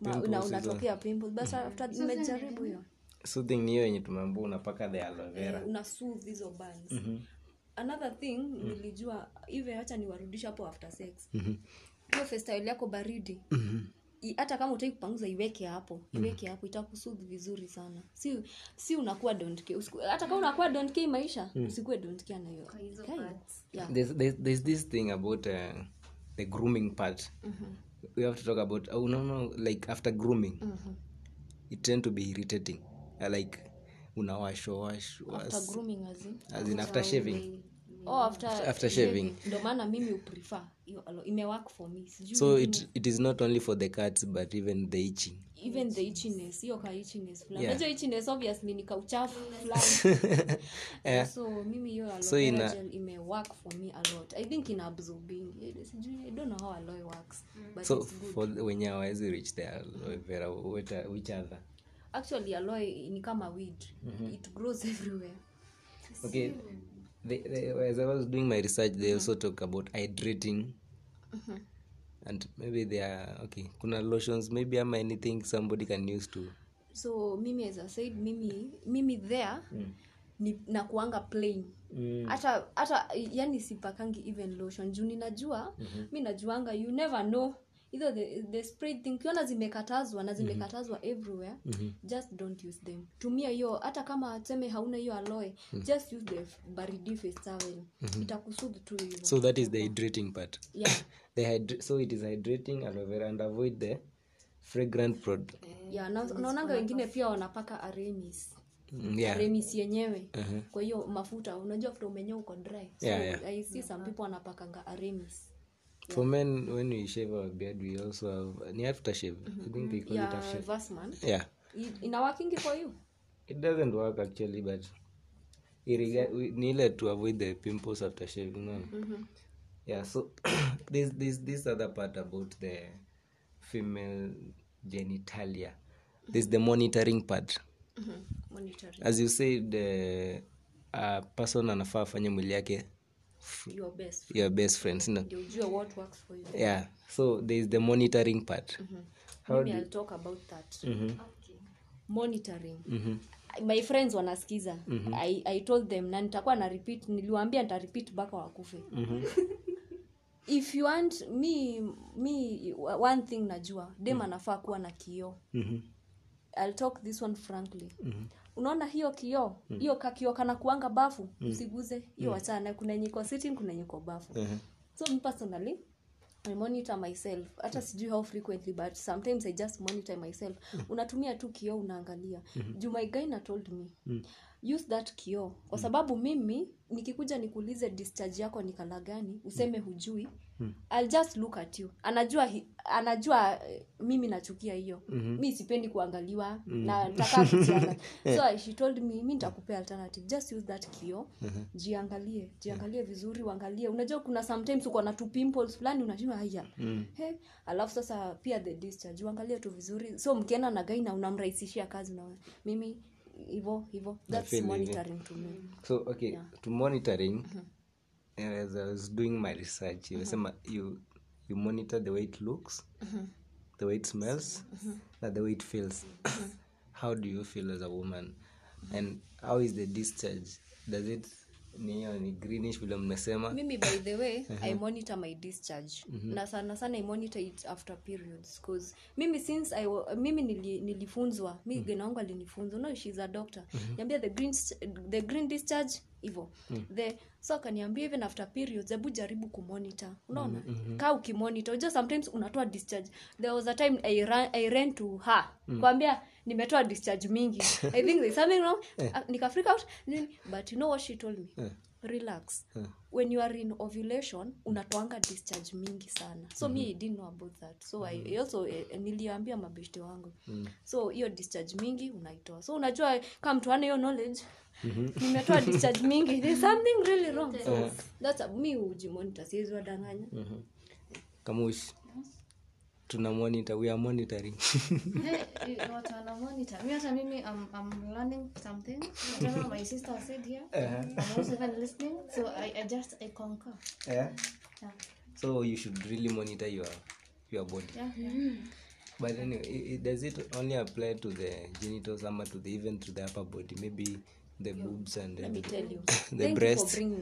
ma una, unatokea pimples. But after nimejaribu hiyo. Soothing yenye tumeambua unapaka the aloe vera. Una soothe hizo burns another thing nilijua even hacha niwarudisha hapo after sex. Hiyo festyle yako baridi I- hata kama utaki kupanguza iweke hapo. Iweke hapo itakusudhi vizuri sana. Si si unakuwa don't care. Usiku- hata kama unakuwa don't care maisha usikuwe don't care na hiyo. Kai. yeah. there's, there's, there's this thing about uh, the grooming part. We have to talk about oh no no like after grooming it tend to be irritating. Uh, like unawashwa after as as after shaving oh after After shaving. ndio maana mimi uprefer hiyo imework for me. Sijui so it, it is not only for the cats but even the itching. Even the itchiness hiyo ka itchiness fulani. Yeah. najua itchiness obviously ni kauchafu [laughs] fulani. [laughs] Yeah. so mimi hiyo aloe So ina- gel ime work for me a lot. I think ina absorbing. Eh, sijui i don't know how aloe works but so it's good. for the- wenye hawawezi reach the aloe vera which, which other? Actually aloe ni kama weed. It grows [laughs] everywhere. Okay they, they, as i was doing my research they also talk about hydrating. And maybe they are okay kuna lotions maybe ama anything somebody can use to so mimi as i said mimi mimi there ni nakuanga plain. Hata hata yani sipakangi even lotion. Juu ninajua mi najuanga you never know either the, the spread thing ukiona zimekatazwa na zimekatazwa everywhere just don't use them. Tumia hiyo hata kama tuseme hauna hiyo aloe just use the baridi mm-hmm. itakusudhi tu so that is the hydrating part. Yeah. [laughs] The hydra- so it is hydrating aloe vera and avoid the fragrant prod. Yeah na- naonanga wengine pia wanapaka aremis. Mm, yeah. Remis yenyewe. Kwa hiyo mafuta unajua umenyoa uko dry. So Yeah, yeah. i see some people wanapakanga aremis for men when we shave our beard we also have ni aftershave i think they call it ya aftershave vasman yeah. Ina working for you? It doesn't work actually but ni ile to avoid the pimples after shaving no? yeah so [clears throat] this this this other part about the female genitalia. There's the monitoring part. Monitoring. As you said the uh, person anafaa afanye mwili yake your best your best friends no? what works for you. Yeah so there's the monitoring part. How maybe do- i'll talk about that. Monitoring. My friends wanasikiza. I, i told them na nitakuwa na repeat niliwaambia nita repeat mpaka wakufe. [laughs] If you want me me one thing najua dem anafaa kuwa na kioo. I'll talk this one frankly unaona hiyo kioo hiyo kakio kana kuanga bafu usiguze hiyo wachana. Kuna yenye iko sitting kuna yenye iko bafu. So me personally I monitor myself. Hata sijui how frequently but sometimes i just monitor myself. Unatumia tu kioo unaangalia. Juu my guy told me use that kioo. Kwa sababu mimi nikikuja nikuulize discharge yako ni kala gani useme hujui. I'll just look at you. Anajua hi, anajua eh, mimi nachukia hiyo. Mi sipendi kuangaliwa na nitakaa [laughs] kujiangalia so she told me mi nitakupea alternative. Just use that kio jiangalie. Jiangalie vizuri uangalie. Unajua kuna sometimes uko na tu pimples fulani unashindwa haya He, alafu sasa pia the discharge. Uangalie tu vizuri. So mkienda na gaina unamrahisishia kazi na mimi hivyo hivo that's feel hivyo. monitoring to me. So okay to monitoring as i was doing my research imesema you you monitor the way it looks the way it smells and the way it feels. [coughs] How do you feel as a woman? And how is the discharge? Does it ni hiyo ni greenish vile mmesema. Mimi by the way [laughs] i monitor my discharge. Na sana sana i monitor it after periods cause mimi since I, mimi nili, nilifunzwa. Mi mm wangu alinifunzwa no she's a doctor. Niambia the green the green discharge hivyo the so akaniambia even after periods hebu jaribu kumonitor. Unaona? Kaa ukimonitor. Unajua sometimes unatoa discharge. There was a time i ran, I ran to her. Kwambia nimetoa discharge mingi. [laughs] I think there's something wrong. Yeah. nika freak out but you know what she told me? Relax. When you are in ovulation unatoanga discharge mingi sana. So me I didn't know about that. So I, I also eh, niliambia mabeshte wangu. So hiyo discharge mingi unaitoa. So unajua kama mtu ana hiyo knowledge [laughs] nimetoa discharge mingi. There's something really wrong. So that's a, mi ujimonita siwezi wadanganya. Kamush tuna monitor we are monitoring. Hey, you- watu wana monitor. Mi hata mimi I'm, I'm learning something. Whatever my sister said here. I'm also even listening. So I, I just I concur. Yeah. yeah. So you should really monitor your your body. Yeah, yeah. but anyway it, does it only apply to the genitals ama to the even to the upper body? Maybe the boobs and let [laughs] the, the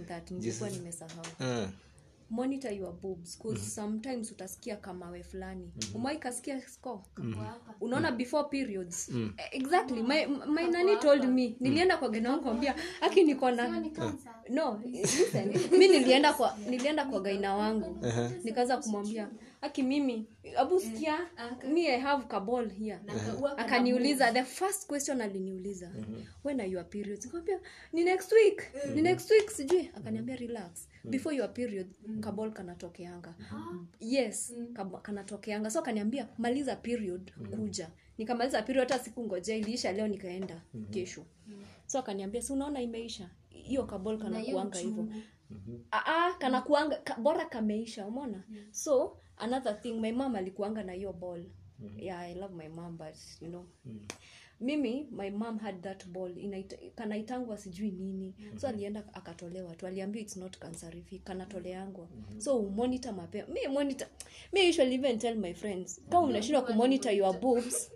that. Nimesahau. Uh, monitor your boobs cause sometimes utasikia kamawe fulani. Mm-hmm. umai mm -hmm. unaona before periods. Eh, exactly. My, my nani told me. Nilienda kwa gena wangu ambia aki niko na no listen. Mi nilienda kwa nilienda kwa gaina wangu. nikaanza kumwambia aki mimi abu sikia mi i have kabol here. Akaniuliza the first question aliniuliza when are your periods? Nikamwambia ni next week. Ni next week sijui. Akaniambia relax before your period kabol kanatokeanga. Yes mm. kanatokeanga. So akaniambia maliza period kuja. Nikamaliza period hata siku ngoja iliisha leo nikaenda kesho. So akaniambia si unaona imeisha? Hiyo kabol kanakuanga hivyo. Aa, kanakuanga ka, bora kameisha umona so another thing my mom alikuanga na hiyo ball. Yeah i love my mom but you know mimi my mom had that ball. Kanaitangwa sijui nini. So alienda akatolewa tu. Aliambiwa it's not cancerific kanatoleangwa. So monitor mapema. Mi monitor mi usually even tell my friends kama unashindwa kumonitor your boobs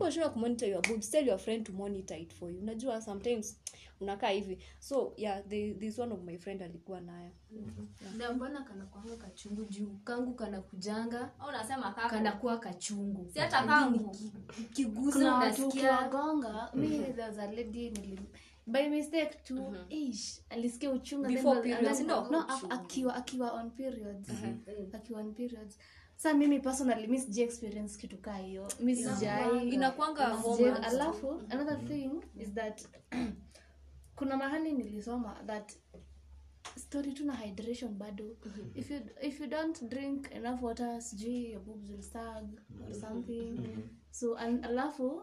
unashindwa kumonitor your boobs? Tell your friend to monitor it for you. Unajua sometimes unakaa hivi. So yeah the, this one of my friend alikuwa nayo. Na mbona kanakuanga kachungu? Juu kangu kanakujanga. Au nasema kanakuwa kachungu. Si hata kangu. kuna watu unasikia ukiwagonga mimi there was a lady nili by mistake tu ish alisikia no akiwa akiwa on periods. Akiwa on periods sa mimi personally mi sija experience kitu kaa hiyo. Mi sijai. inakwanga Sijai- hormones. alafu another thing is that [clears throat] kuna mahali nilisoma that story tu na hydration bado. If you if you don't drink enough water sijui your boobs will sag or something. So and alafu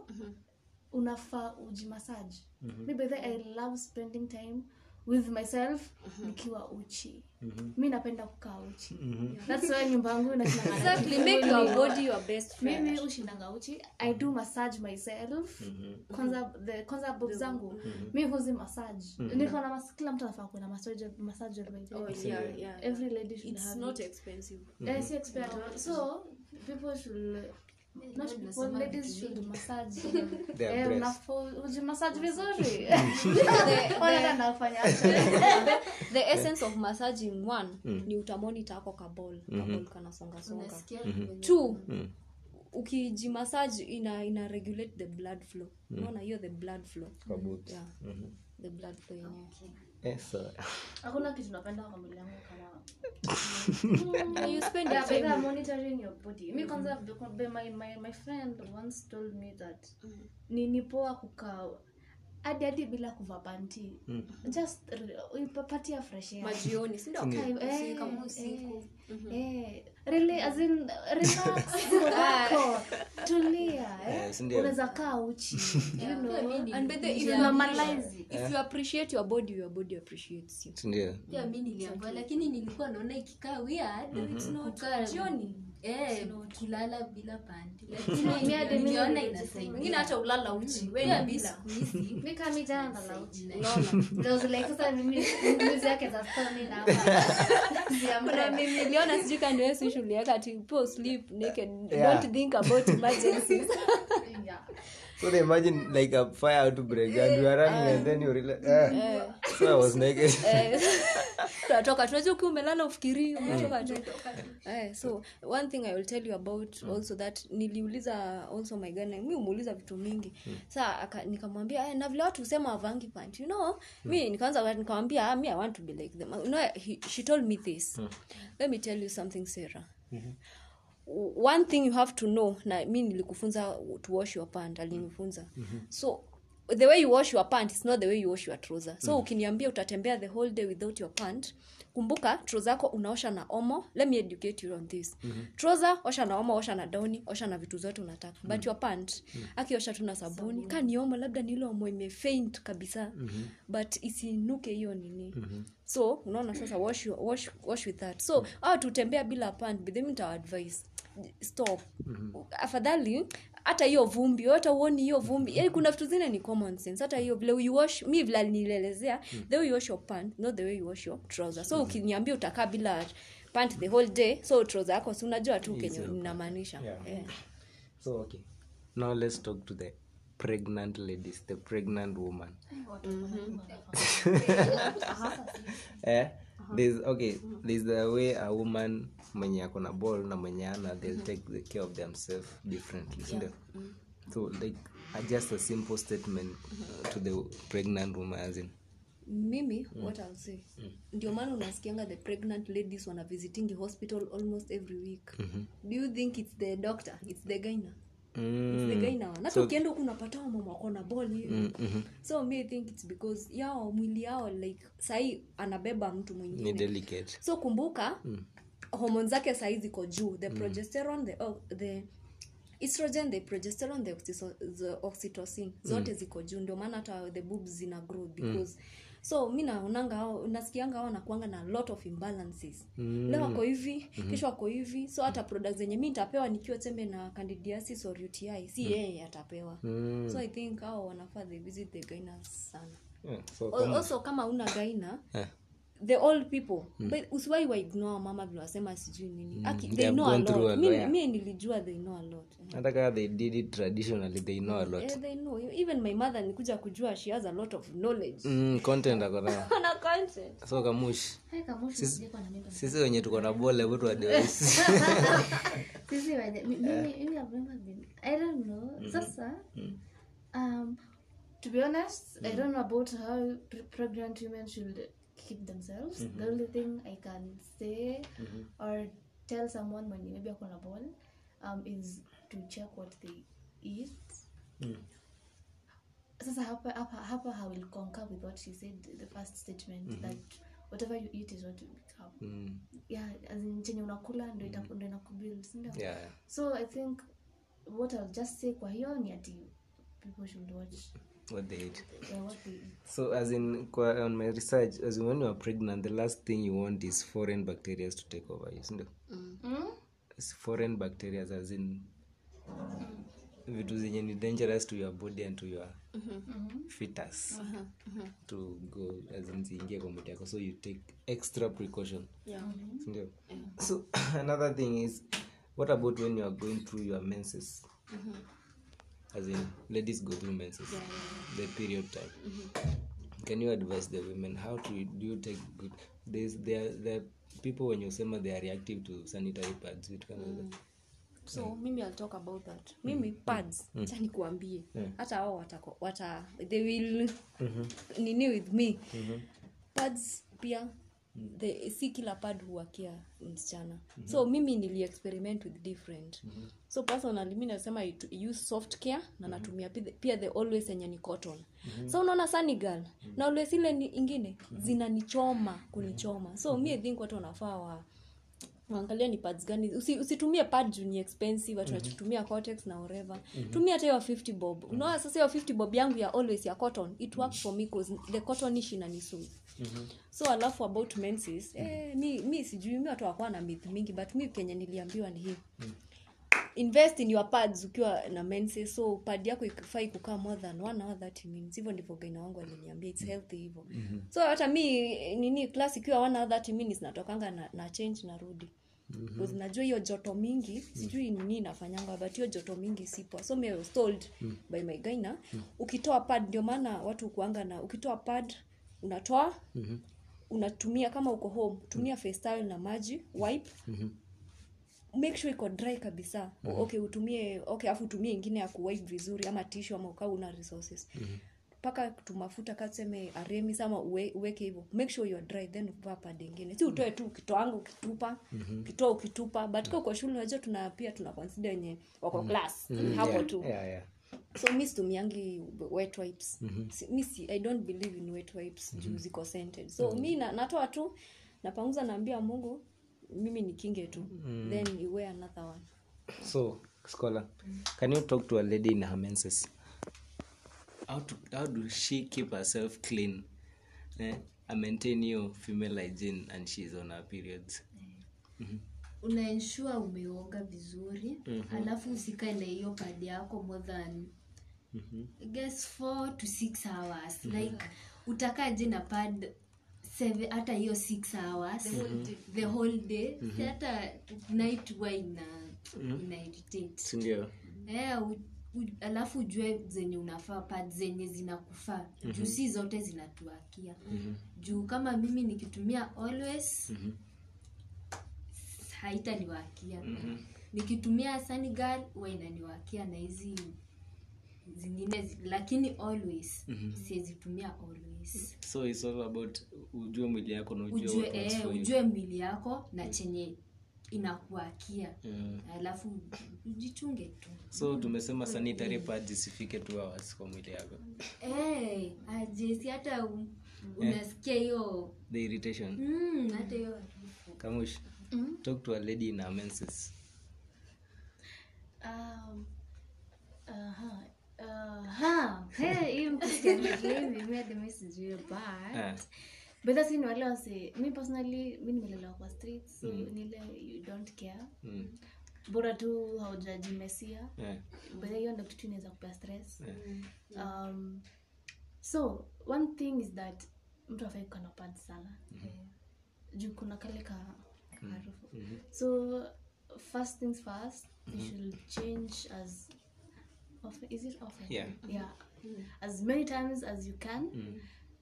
unafaa ujimassage. Mm-hmm. mi way, i love spending time with myself nikiwa uchi. Mi napenda kukaa uchi. Thats why nyumba yangu [laughs] exactly make your body your best friend. mimi ushindanga uchi. I do massage myself. Kwanza the kwanza bob zangu mi huzi massage. Niko na mas- kila mtu anafaa kuwa na massage massage by the. Oh, yeah, yeah. every lady should it's have not it. expensive. Si expensive. so people should not people ladies should massage Their breasts. unafaa ujimassage vizuri Wanaenda nafanya the essence of massaging one ni utamonita ako kabol kabol kanasongasonga unasikia two ukijimassage ina ina regulate the blood flow. Unaona hiyo the blood flow. Kwa boobs. yeah the blood flow yenyewe Eh, sawa. hakuna kitu napenda kwa mwili yangu kama you spend your time. They're monitoring your body. Mi kwanza my, my, my friend once told me that ni ni poa kukaa hadi hadi bila kuvaa panti. Just patia fresh air. Majioni si ndio? Kai- eh, kama usiku. really, as in, relax. [laughs] Wako tulia eh. Unaweza kaa uchi [laughs] you know. and by the if You you normalize if you appreciate your body your body appreciates you. Ndio? pia mi niliambiwa lakini nilikuwa naona ikikaa weird kukaa jioni eh, bila panti [laughs] lakini niliona inasaidia. wengine hata ulala uchi. We ni siku hizi mi kaa jana nalala uchi. Unaona. There sasa mimi mbuzi yake za stone na hapa. Kuna mimi niliona sijui kando yesu shulieka ati po sleep naked don't think about emergencies. [laughs] Yeah. So they imagine like a fire outbreak and you are running and then you realize, eh. So I was naked. [laughs] tunatoka tunajua ukiwa umelala ufikirii umetoka tu. Eh, so one thing i will tell you about also that niliuliza also my gana mi umuuliza vitu mingi. Saa nikamwambia eh, na vile watu husema wavangi pant you know? Mi nikaanza nikamwambia ah, mi i want to be like them. You know, he, she told me this. Let me tell you something sarah. One thing you have to know na mi nilikufunza to wash your pant alinifunza. So the way you wash your pant is not the way you wash your trouser. So ukiniambia utatembea the whole day without your pant kumbuka trouser yako unaosha na omo. Let me educate you on this. Trouser osha na omo osha na doni osha na vitu zote unataka. But your pant akiosha tu na sabuni ka ni omo labda ni ile omo imefaint kabisa. But isinuke hiyo nini. So unaona sasa wash, wash, wash with that. So au tutembea bila pant bidhemi nitawadvise stop. Afadhali hata hiyo vumbi hata uoni hiyo vumbi yani kuna vitu zingine ni common sense hata hiyo vile you wash mi vile nilielezea the way you wash your pant not the way you wash your trouser so ukiniambia utakaa bila pant the whole day so trouser yako si unajua tu kenye ninamaanisha Yeah. yeah. So okay. Now let's talk to the pregnant ladies, the pregnant woman. [laughs] eh? There's okay, there's the way a woman mwenye ako na ball na mwenye ana they'll take the care of themselves differently. sindio? So like just a simple statement uh, to the pregnant woman as in. Mimi what I'll say. Ndio maana unasikianga the pregnant ladies wana visiting hospital almost every week. Do you think it's the doctor? It's the gyna Gyna one. hata ukienda huku unapata mama wako na ball hivi. So mi think it's because yao mwili yao like sahii anabeba mtu mwingine. So kumbuka mm. homon zake sahii ziko juu. The progesterone the, oh, the estrogen the progesterone the, oxytocin. Zote ziko juu. Ndio maana hata the boobs zina grow because so mi naonanga nasikianga ao wanakuanga na lot of imbalances mm. leo wako hivi kesho wako hivi so hata products zenye mi nitapewa nikiwa tembe na candidiasis or uti si yeye atapewa Mm. so i think ao wanafaa they visit the gynas sana Yeah, so also kama una gaina Eh. The old people. But usiwai waignore mama vile wasema sijui nini. Aki, they they know a gone through a lot lot, yeah. nilijua they know a lot. Hata kama they did it traditionally they know a lot. They know. Even my mother nikuja kujua she has a lot of knowledge. Mm, content [laughs] content. So kamush Sisi- sisi wenye tuko na bole vutu wadewaisi [laughs] [laughs] Sisi wenye- mimi- mimi I've never been- I don't know. Sasa, um, to be honest, I don't know about how pregnant women should keep themselves. The only thing I can say or tell someone when maybe ako na ball um, is to check what they eat. Sasa hapa, hapa, hapa I will concur with what she said, the first statement, that whatever you eat is what you become. mm, Yeah, as in chenye unakula ndo itaku- ndo inakubuild, si ndio? yeah. so i think what i'll just say kwa hiyo ni ati people should watch what they eat Yeah, what they eat so as in kwa, on my research as in when you are pregnant the last thing you want is foreign bacteria to take over you Mm? It's foreign bacteria as in vitu zenye ni dangerous to your body and to your fetus to go as in ziingie kwa mwili yako. So you take extra precaution. Yeah. sindio so [coughs] another thing is what about when you are going through your menses as in ladies go through menses. The period time. Can you advise the women how to do you take good there's there there people when you sema they are reactive to sanitary pads vitu mm. hizo. So mimi I'll talk about that. Mimi pads acha nikuambie hata wao watako wata they will [laughs] nini with me. Pads pia the, si kila pad huwakia msichana. So mimi niliexperiment with different. So personally mi nasema use soft care na natumia pia the- pia the always yenye ni cotton. So unaona sanigal na always ile ingine mm-hmm. zinanichoma kunichoma. So mi think watu wanafaa wa angalia ni pads gani. Usi, usitumie pad juu ni expensive watu wanatumia cortex na whatever. Tumia hata hiyo 50 bob. Unaona sasa hiyo 50 bob yangu ya always ya cotton it works for me cause the cottonish inanisuit so alafu about menses eh, mi, mi sijui mi watu wakuwa na myth mingi but mi kenye niliambiwa ni hii. Invest in your pads ukiwa na mense so pad yako ikifai kukaa more than one hour 30 minutes hivyo ndivyo gaina wangu aliniambia its healthy hivyo. So hata mi nini class ikiwa one hour 30 minutes natokanga na, na change narudi. Mm-hmm. najua hiyo joto mingi sijui nini inafanyanga but hiyo joto mingi sipo so mi was told by my gaina ukitoa pad ndio maana watu kuanga na ukitoa pad unatoa unatumia kama uko home tumia face towel na maji wipe. Make sure iko dry kabisa. Mm-hmm. okay utumie okay afu utumie ingine ya kuwipe vizuri ama tishu ama ukaa una resources. Mpaka tumafuta kaseme aremi sama uwe, uweke hivyo. Make sure you're dry then vaa pad ingine. Si utoe tu ukitoanga ukitupa ukitoa ukitupa but mm-hmm. kwa shule unajua tuna pia tuna consider wenye wako class. Hapo Yeah, tu. Yeah, yeah. So mi situmiangi wet wipes. Si, mi si, i don't believe in wet wipes juu ziko scented. So mi na, natoa tu napanguza naambia mungu mimi ni kinge tu. Then you wear another one. So scholar can you talk to a lady in her menses? How, to, how do she keep herself clean? Eh? I maintain your female hygiene and she's on her periods unaensure umeoga vizuri mm-hmm. alafu usikae na hiyo pad yako more than mm-hmm. Guess four to six hours mm-hmm. like utakaje na pad seven hata hiyo six hours the whole day mm-hmm. si hata night wa ina ina irritate sindio eh, u, u, alafu ujue zenye unafaa pad zenye zinakufaa mm-hmm. juu si zote zinatuakia mm-hmm. juu kama mimi nikitumia always mm-hmm. Haitaniwakia. Mm-hmm. nikitumia sanigal huwa inaniwakia na hizi zingine zi- lakini always. Mm-hmm. siezitumia always. So it's all about ujue mwili yako na ujue ujue, eh, ujue mwili yako na chenye inakuakia. Yeah. alafu ujichunge tu. So tumesema sanitary pad isifike two hours kwa mwili yako. Hey, ajesi hata unasikia hiyo the irritation. Mm, hata hiyo harufu. Kamush talk to a lady in her menses. Um, uh-huh. Hey, hii mkusikia hivi, mi hadi mi sijui, but Ah. but that's in wale wase mi personally mi nimelelewa kwa street so nile you don't care. Mm. bora tu haujajimesia yeah. but hiyo ndo kitu inaweza kupea stress. Um, so one thing is that mtu afai sana. Juu kuna kale ka harufu so first things first you should change as often is it often? Yeah. yeah. As many times as you can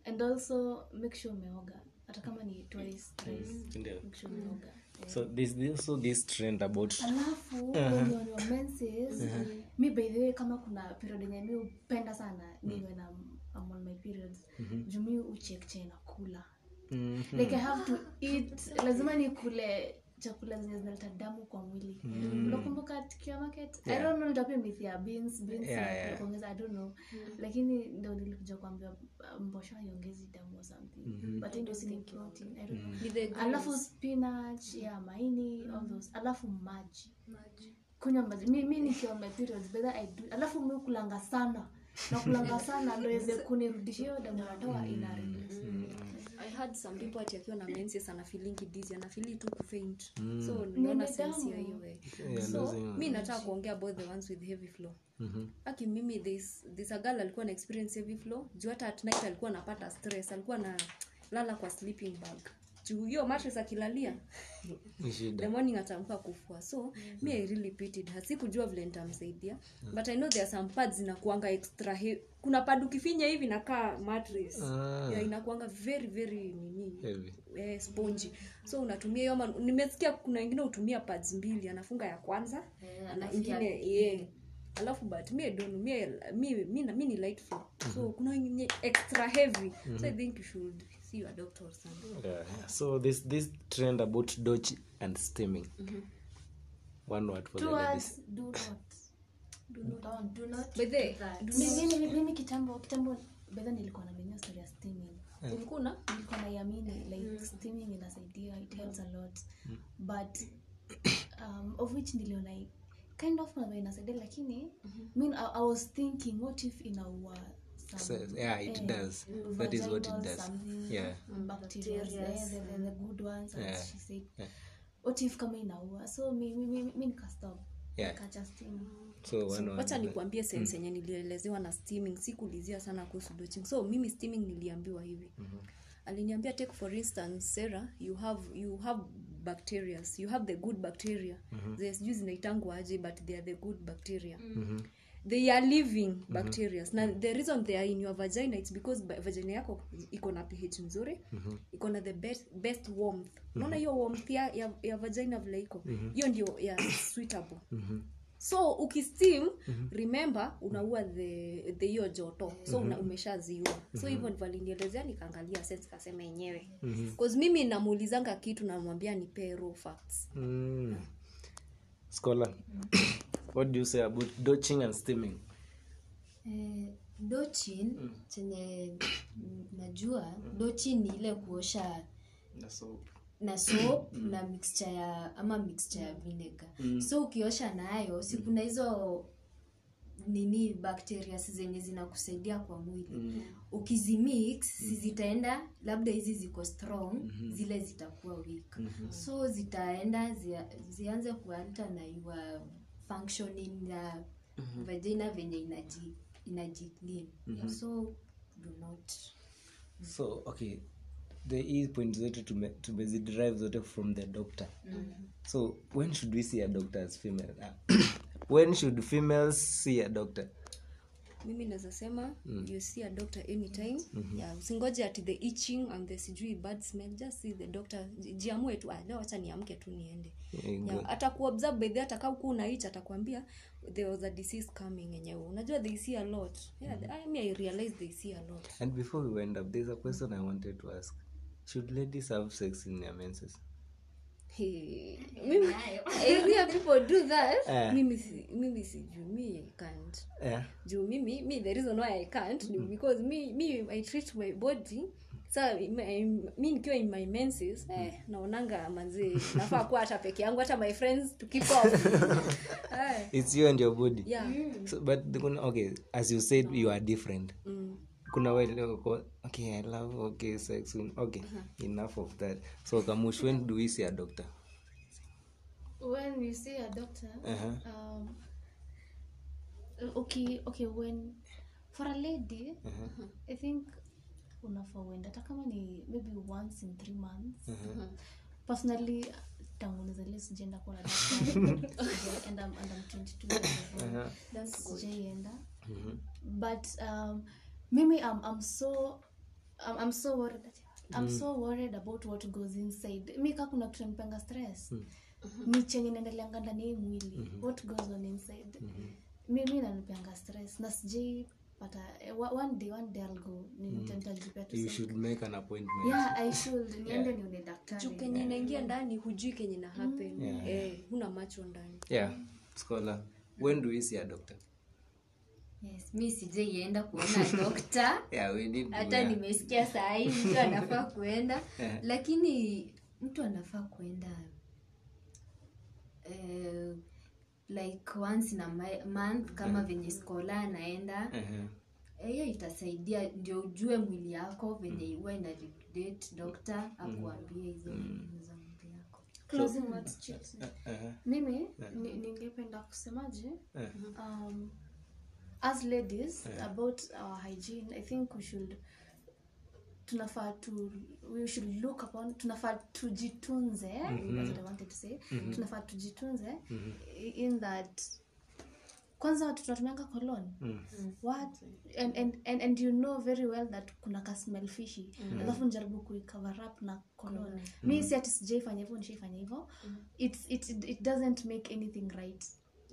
and also make sure umeoga. Hata kama ni twice thrice make sure umeoga. So there's also this trend about alafu [laughs] uh-huh. on your menses mi by the way kama kuna period yenye mi upenda sana niwe mm. na I'm on my periods mm-hmm. jumi uchekche na kula Mhm. like i have to eat. Lazima nikule chakula zenye zinaleta damu kwa mwili. Unakumbuka tukiwa market i don't know nitapia mithi ya beans beans Yeah, yeah. kuongeza i don't know. Lakini ndo nilikuja kuambia uh, mbosho haiongezi damu or something. But ndio si protein i don't know. Alafu spinach ya maini all those. Alafu maji. Kunywa maji. Nikiwa my periods better I do alafu mi kulanga sana. Nakulanga [laughs] sana ndo iweze kunirudishia hiyo damu natoa ina release. I had some people ati akiwa na menses anafilingi dizzy anafili tu kufaint. So nimeona Ni sense ya hiyo way. Yeah, so lazima. mi nataka kuongea about the ones with heavy flow. Aki mimi this, this a girl alikuwa na experience heavy flow. Juu hata at night alikuwa anapata stress alikuwa na lala kwa sleeping bag juu hiyo mattress akilalia Ni the morning atamka kufua. So me i really pitied her. Sikujua vile nitamsaidia. But i know there are some pads zinakuanga extra he- kuna pad ukifinya hivi nakaa mattress Ah. yeah, inakuanga very very nini eh, sponji so unatumia hiyo nimesikia kuna wengine hutumia pads mbili anafunga ya kwanza yeah, na ingine yeah. alafu but mi don mi, mi, mi, mi, mi ni light foot so kuna extra heavy. So i think you should see your doctor or something. Yeah, so this this trend about dodge and steaming one word for the Two ladies. words, do not. Don't. Do not By the- do that. do Mi- mimi mimi kitambo kitambo bedha nilikuwa na menia story ya steaming ulikuwa na nilikuwa naiamini like steaming inasaidia it helps a lot. But um, of which niliona kind of na inasaidia lakini mean I, i was thinking what if inaua some, So, yeah it eh, does. That is what it does. Yeah. Bacteria the, the, the good ones as Yeah. she said Yeah. what if kama inaua? So mi mi mi, mi nikastop Yeah. nikacha steam so wacha nikuambie sense yenye nilielezewa na steaming. Sikulizia sana kuhusu doching so mimi steaming niliambiwa hivi. Aliniambia take for instance sera you have you have bacterias. You have the good bacteria. Mm sijui zinaitangwa aje but they are the good bacteria they are living bacterias. Na the reason they are in your vagina it's because vagina yako iko na ph nzuri iko na the best, best warmth. Unaona hiyo warmth ya, ya, ya vagina vile iko? Hiyo ndio ya suitable so ukisteam remember unaua the the hiyo joto. So una, umeshaziua. So hivyo valinielezea nikaangalia sense kasema yenyewe. Cause mimi namuulizanga kitu namwambia ni pero facts. Mm. scholar what do you say about dodging and steaming? Eh, dochin chenye mm, [coughs] najua dochin ni ile kuosha na soap. na mixture ya ama mixture ya vinegar. So ukiosha nayo si kuna hizo nini bacteria zenye zinakusaidia kwa mwili. Ukizimix mm. zitaenda labda hizi ziko strong zile zitakuwa weak. So zitaenda zia, zianze kualta na your functioning ya vagina venye inaji inajiclean so do not. So okay the hii point zote tumezidrive zote from the doctor. So when should we see a doctor as female? [coughs] When should females see a doctor mimi naweza sema you see a doctor anytime. Yeah, usingoje ati the itching and the sijui bad smell just see the doctor. Jiamue tu ah, leo acha niamke tu niende. Yeah, hata kuobserve by the hata kama uko unaicha atakwambia there was a disease coming yenyewe unajua they see a lot. Yeah, I, mean, I realize they see a lot. And before we went up there's a question i wanted to ask. Should ladies have sex in their menses Hey, mimi I hear people do that Eh. mimi si- mimi sijui mi I can't. Yeah juu mimi mi the reason why i can't ni because mi, mi i treat my body sa mi mi nikiwa in my menses eh, naonanga manzi nafaa kuwa hata peke yangu hata my friends to [laughs] eh, it's you and your body. Yeah. So, but okay as you said you are different. Mm. Kuna wale okay i love okay sex okay enough of that. So kamush when do we see a doctor? When you see a doctor uh-huh. um, okay okay when for a lady i think unafaa hata kama ni maybe once in three months. Personally tangu nizalie sijaenda kuona [laughs] daktari. And I'm, and I'm 22 years old. that's good sijaienda. But um, mimi I'm, I'm so I'm, I'm so worried I'm so worried about what goes inside. Mi ka kuna kitu nipanga stress. Ni chenye naendeleanga ndani hii mwili. What goes on inside? Mi mi nanipanga stress. Na sijai pata one day one day I'll go. Nitajipea tu you should make an appointment. Yeah I should. [laughs] Niende nione daktari. Juu kenye inaingia ndani hujui kenye na happen. Yeah. eh, huna macho ndani. Yeah. Scholar when do we see a doctor yes mi sijaienda kuona [laughs] dokta yeah we need hata yeah. nimesikia saa hii mtu [laughs] anafaa kuenda. Lakini mtu anafaa kuenda eh, like once na month kama venye skola anaenda. Uh-huh. Eh, hiyo itasaidia ndio ujue mwili yako venye huwa ina regulate dokta akuambie hizo mm. za mwili yako. Closing words Chelsea. Uh-huh. mimi ningependa kusemaje? Um, as ladies about our hygiene i think we should tunafaa tu we should look upon tunafaa tujitunze that's what I wanted to say. Tunafaa tujitunze in that kwanza watu tunatumianga kolon. What? And, and, and, and you know very well that kuna ka smell fishy. Alafu njaribu kuicover up na kolon. Mi si ati sijaifanya hivyo nishaifanya hivyo. It's- it, it, it doesn't make anything right.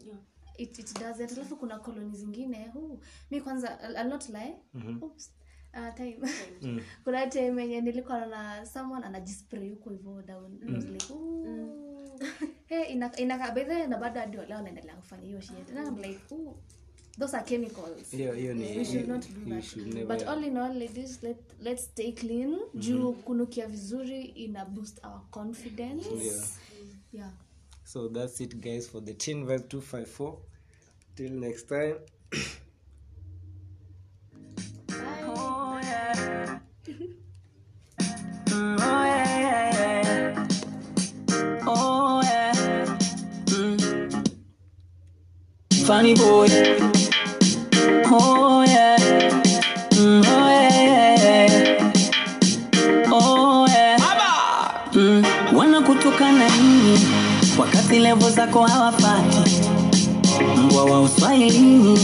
Yeah. It, it doesn't. Alafu kuna koloni zingine. Hu mi kwanza I'll, not lie. Oops. Uh, time. [laughs] Kuna time yenye nilikuwa na someone anajispray huko hivyo down. Mm. was like ooh. [laughs] hey ina ina by na baada hadi leo naendelea kufanya hiyo shit. And I'm like ooh those are chemicals. Hiyo hiyo ni we should not do that. never but all in all ladies let, let's stay clean. Juu kunukia vizuri ina boost our confidence. Yeah. yeah so that's it guys for the teen vibe 254 till next time. Funny boy. Oh Si silevo zako hawafai, mbwa wa uswahilini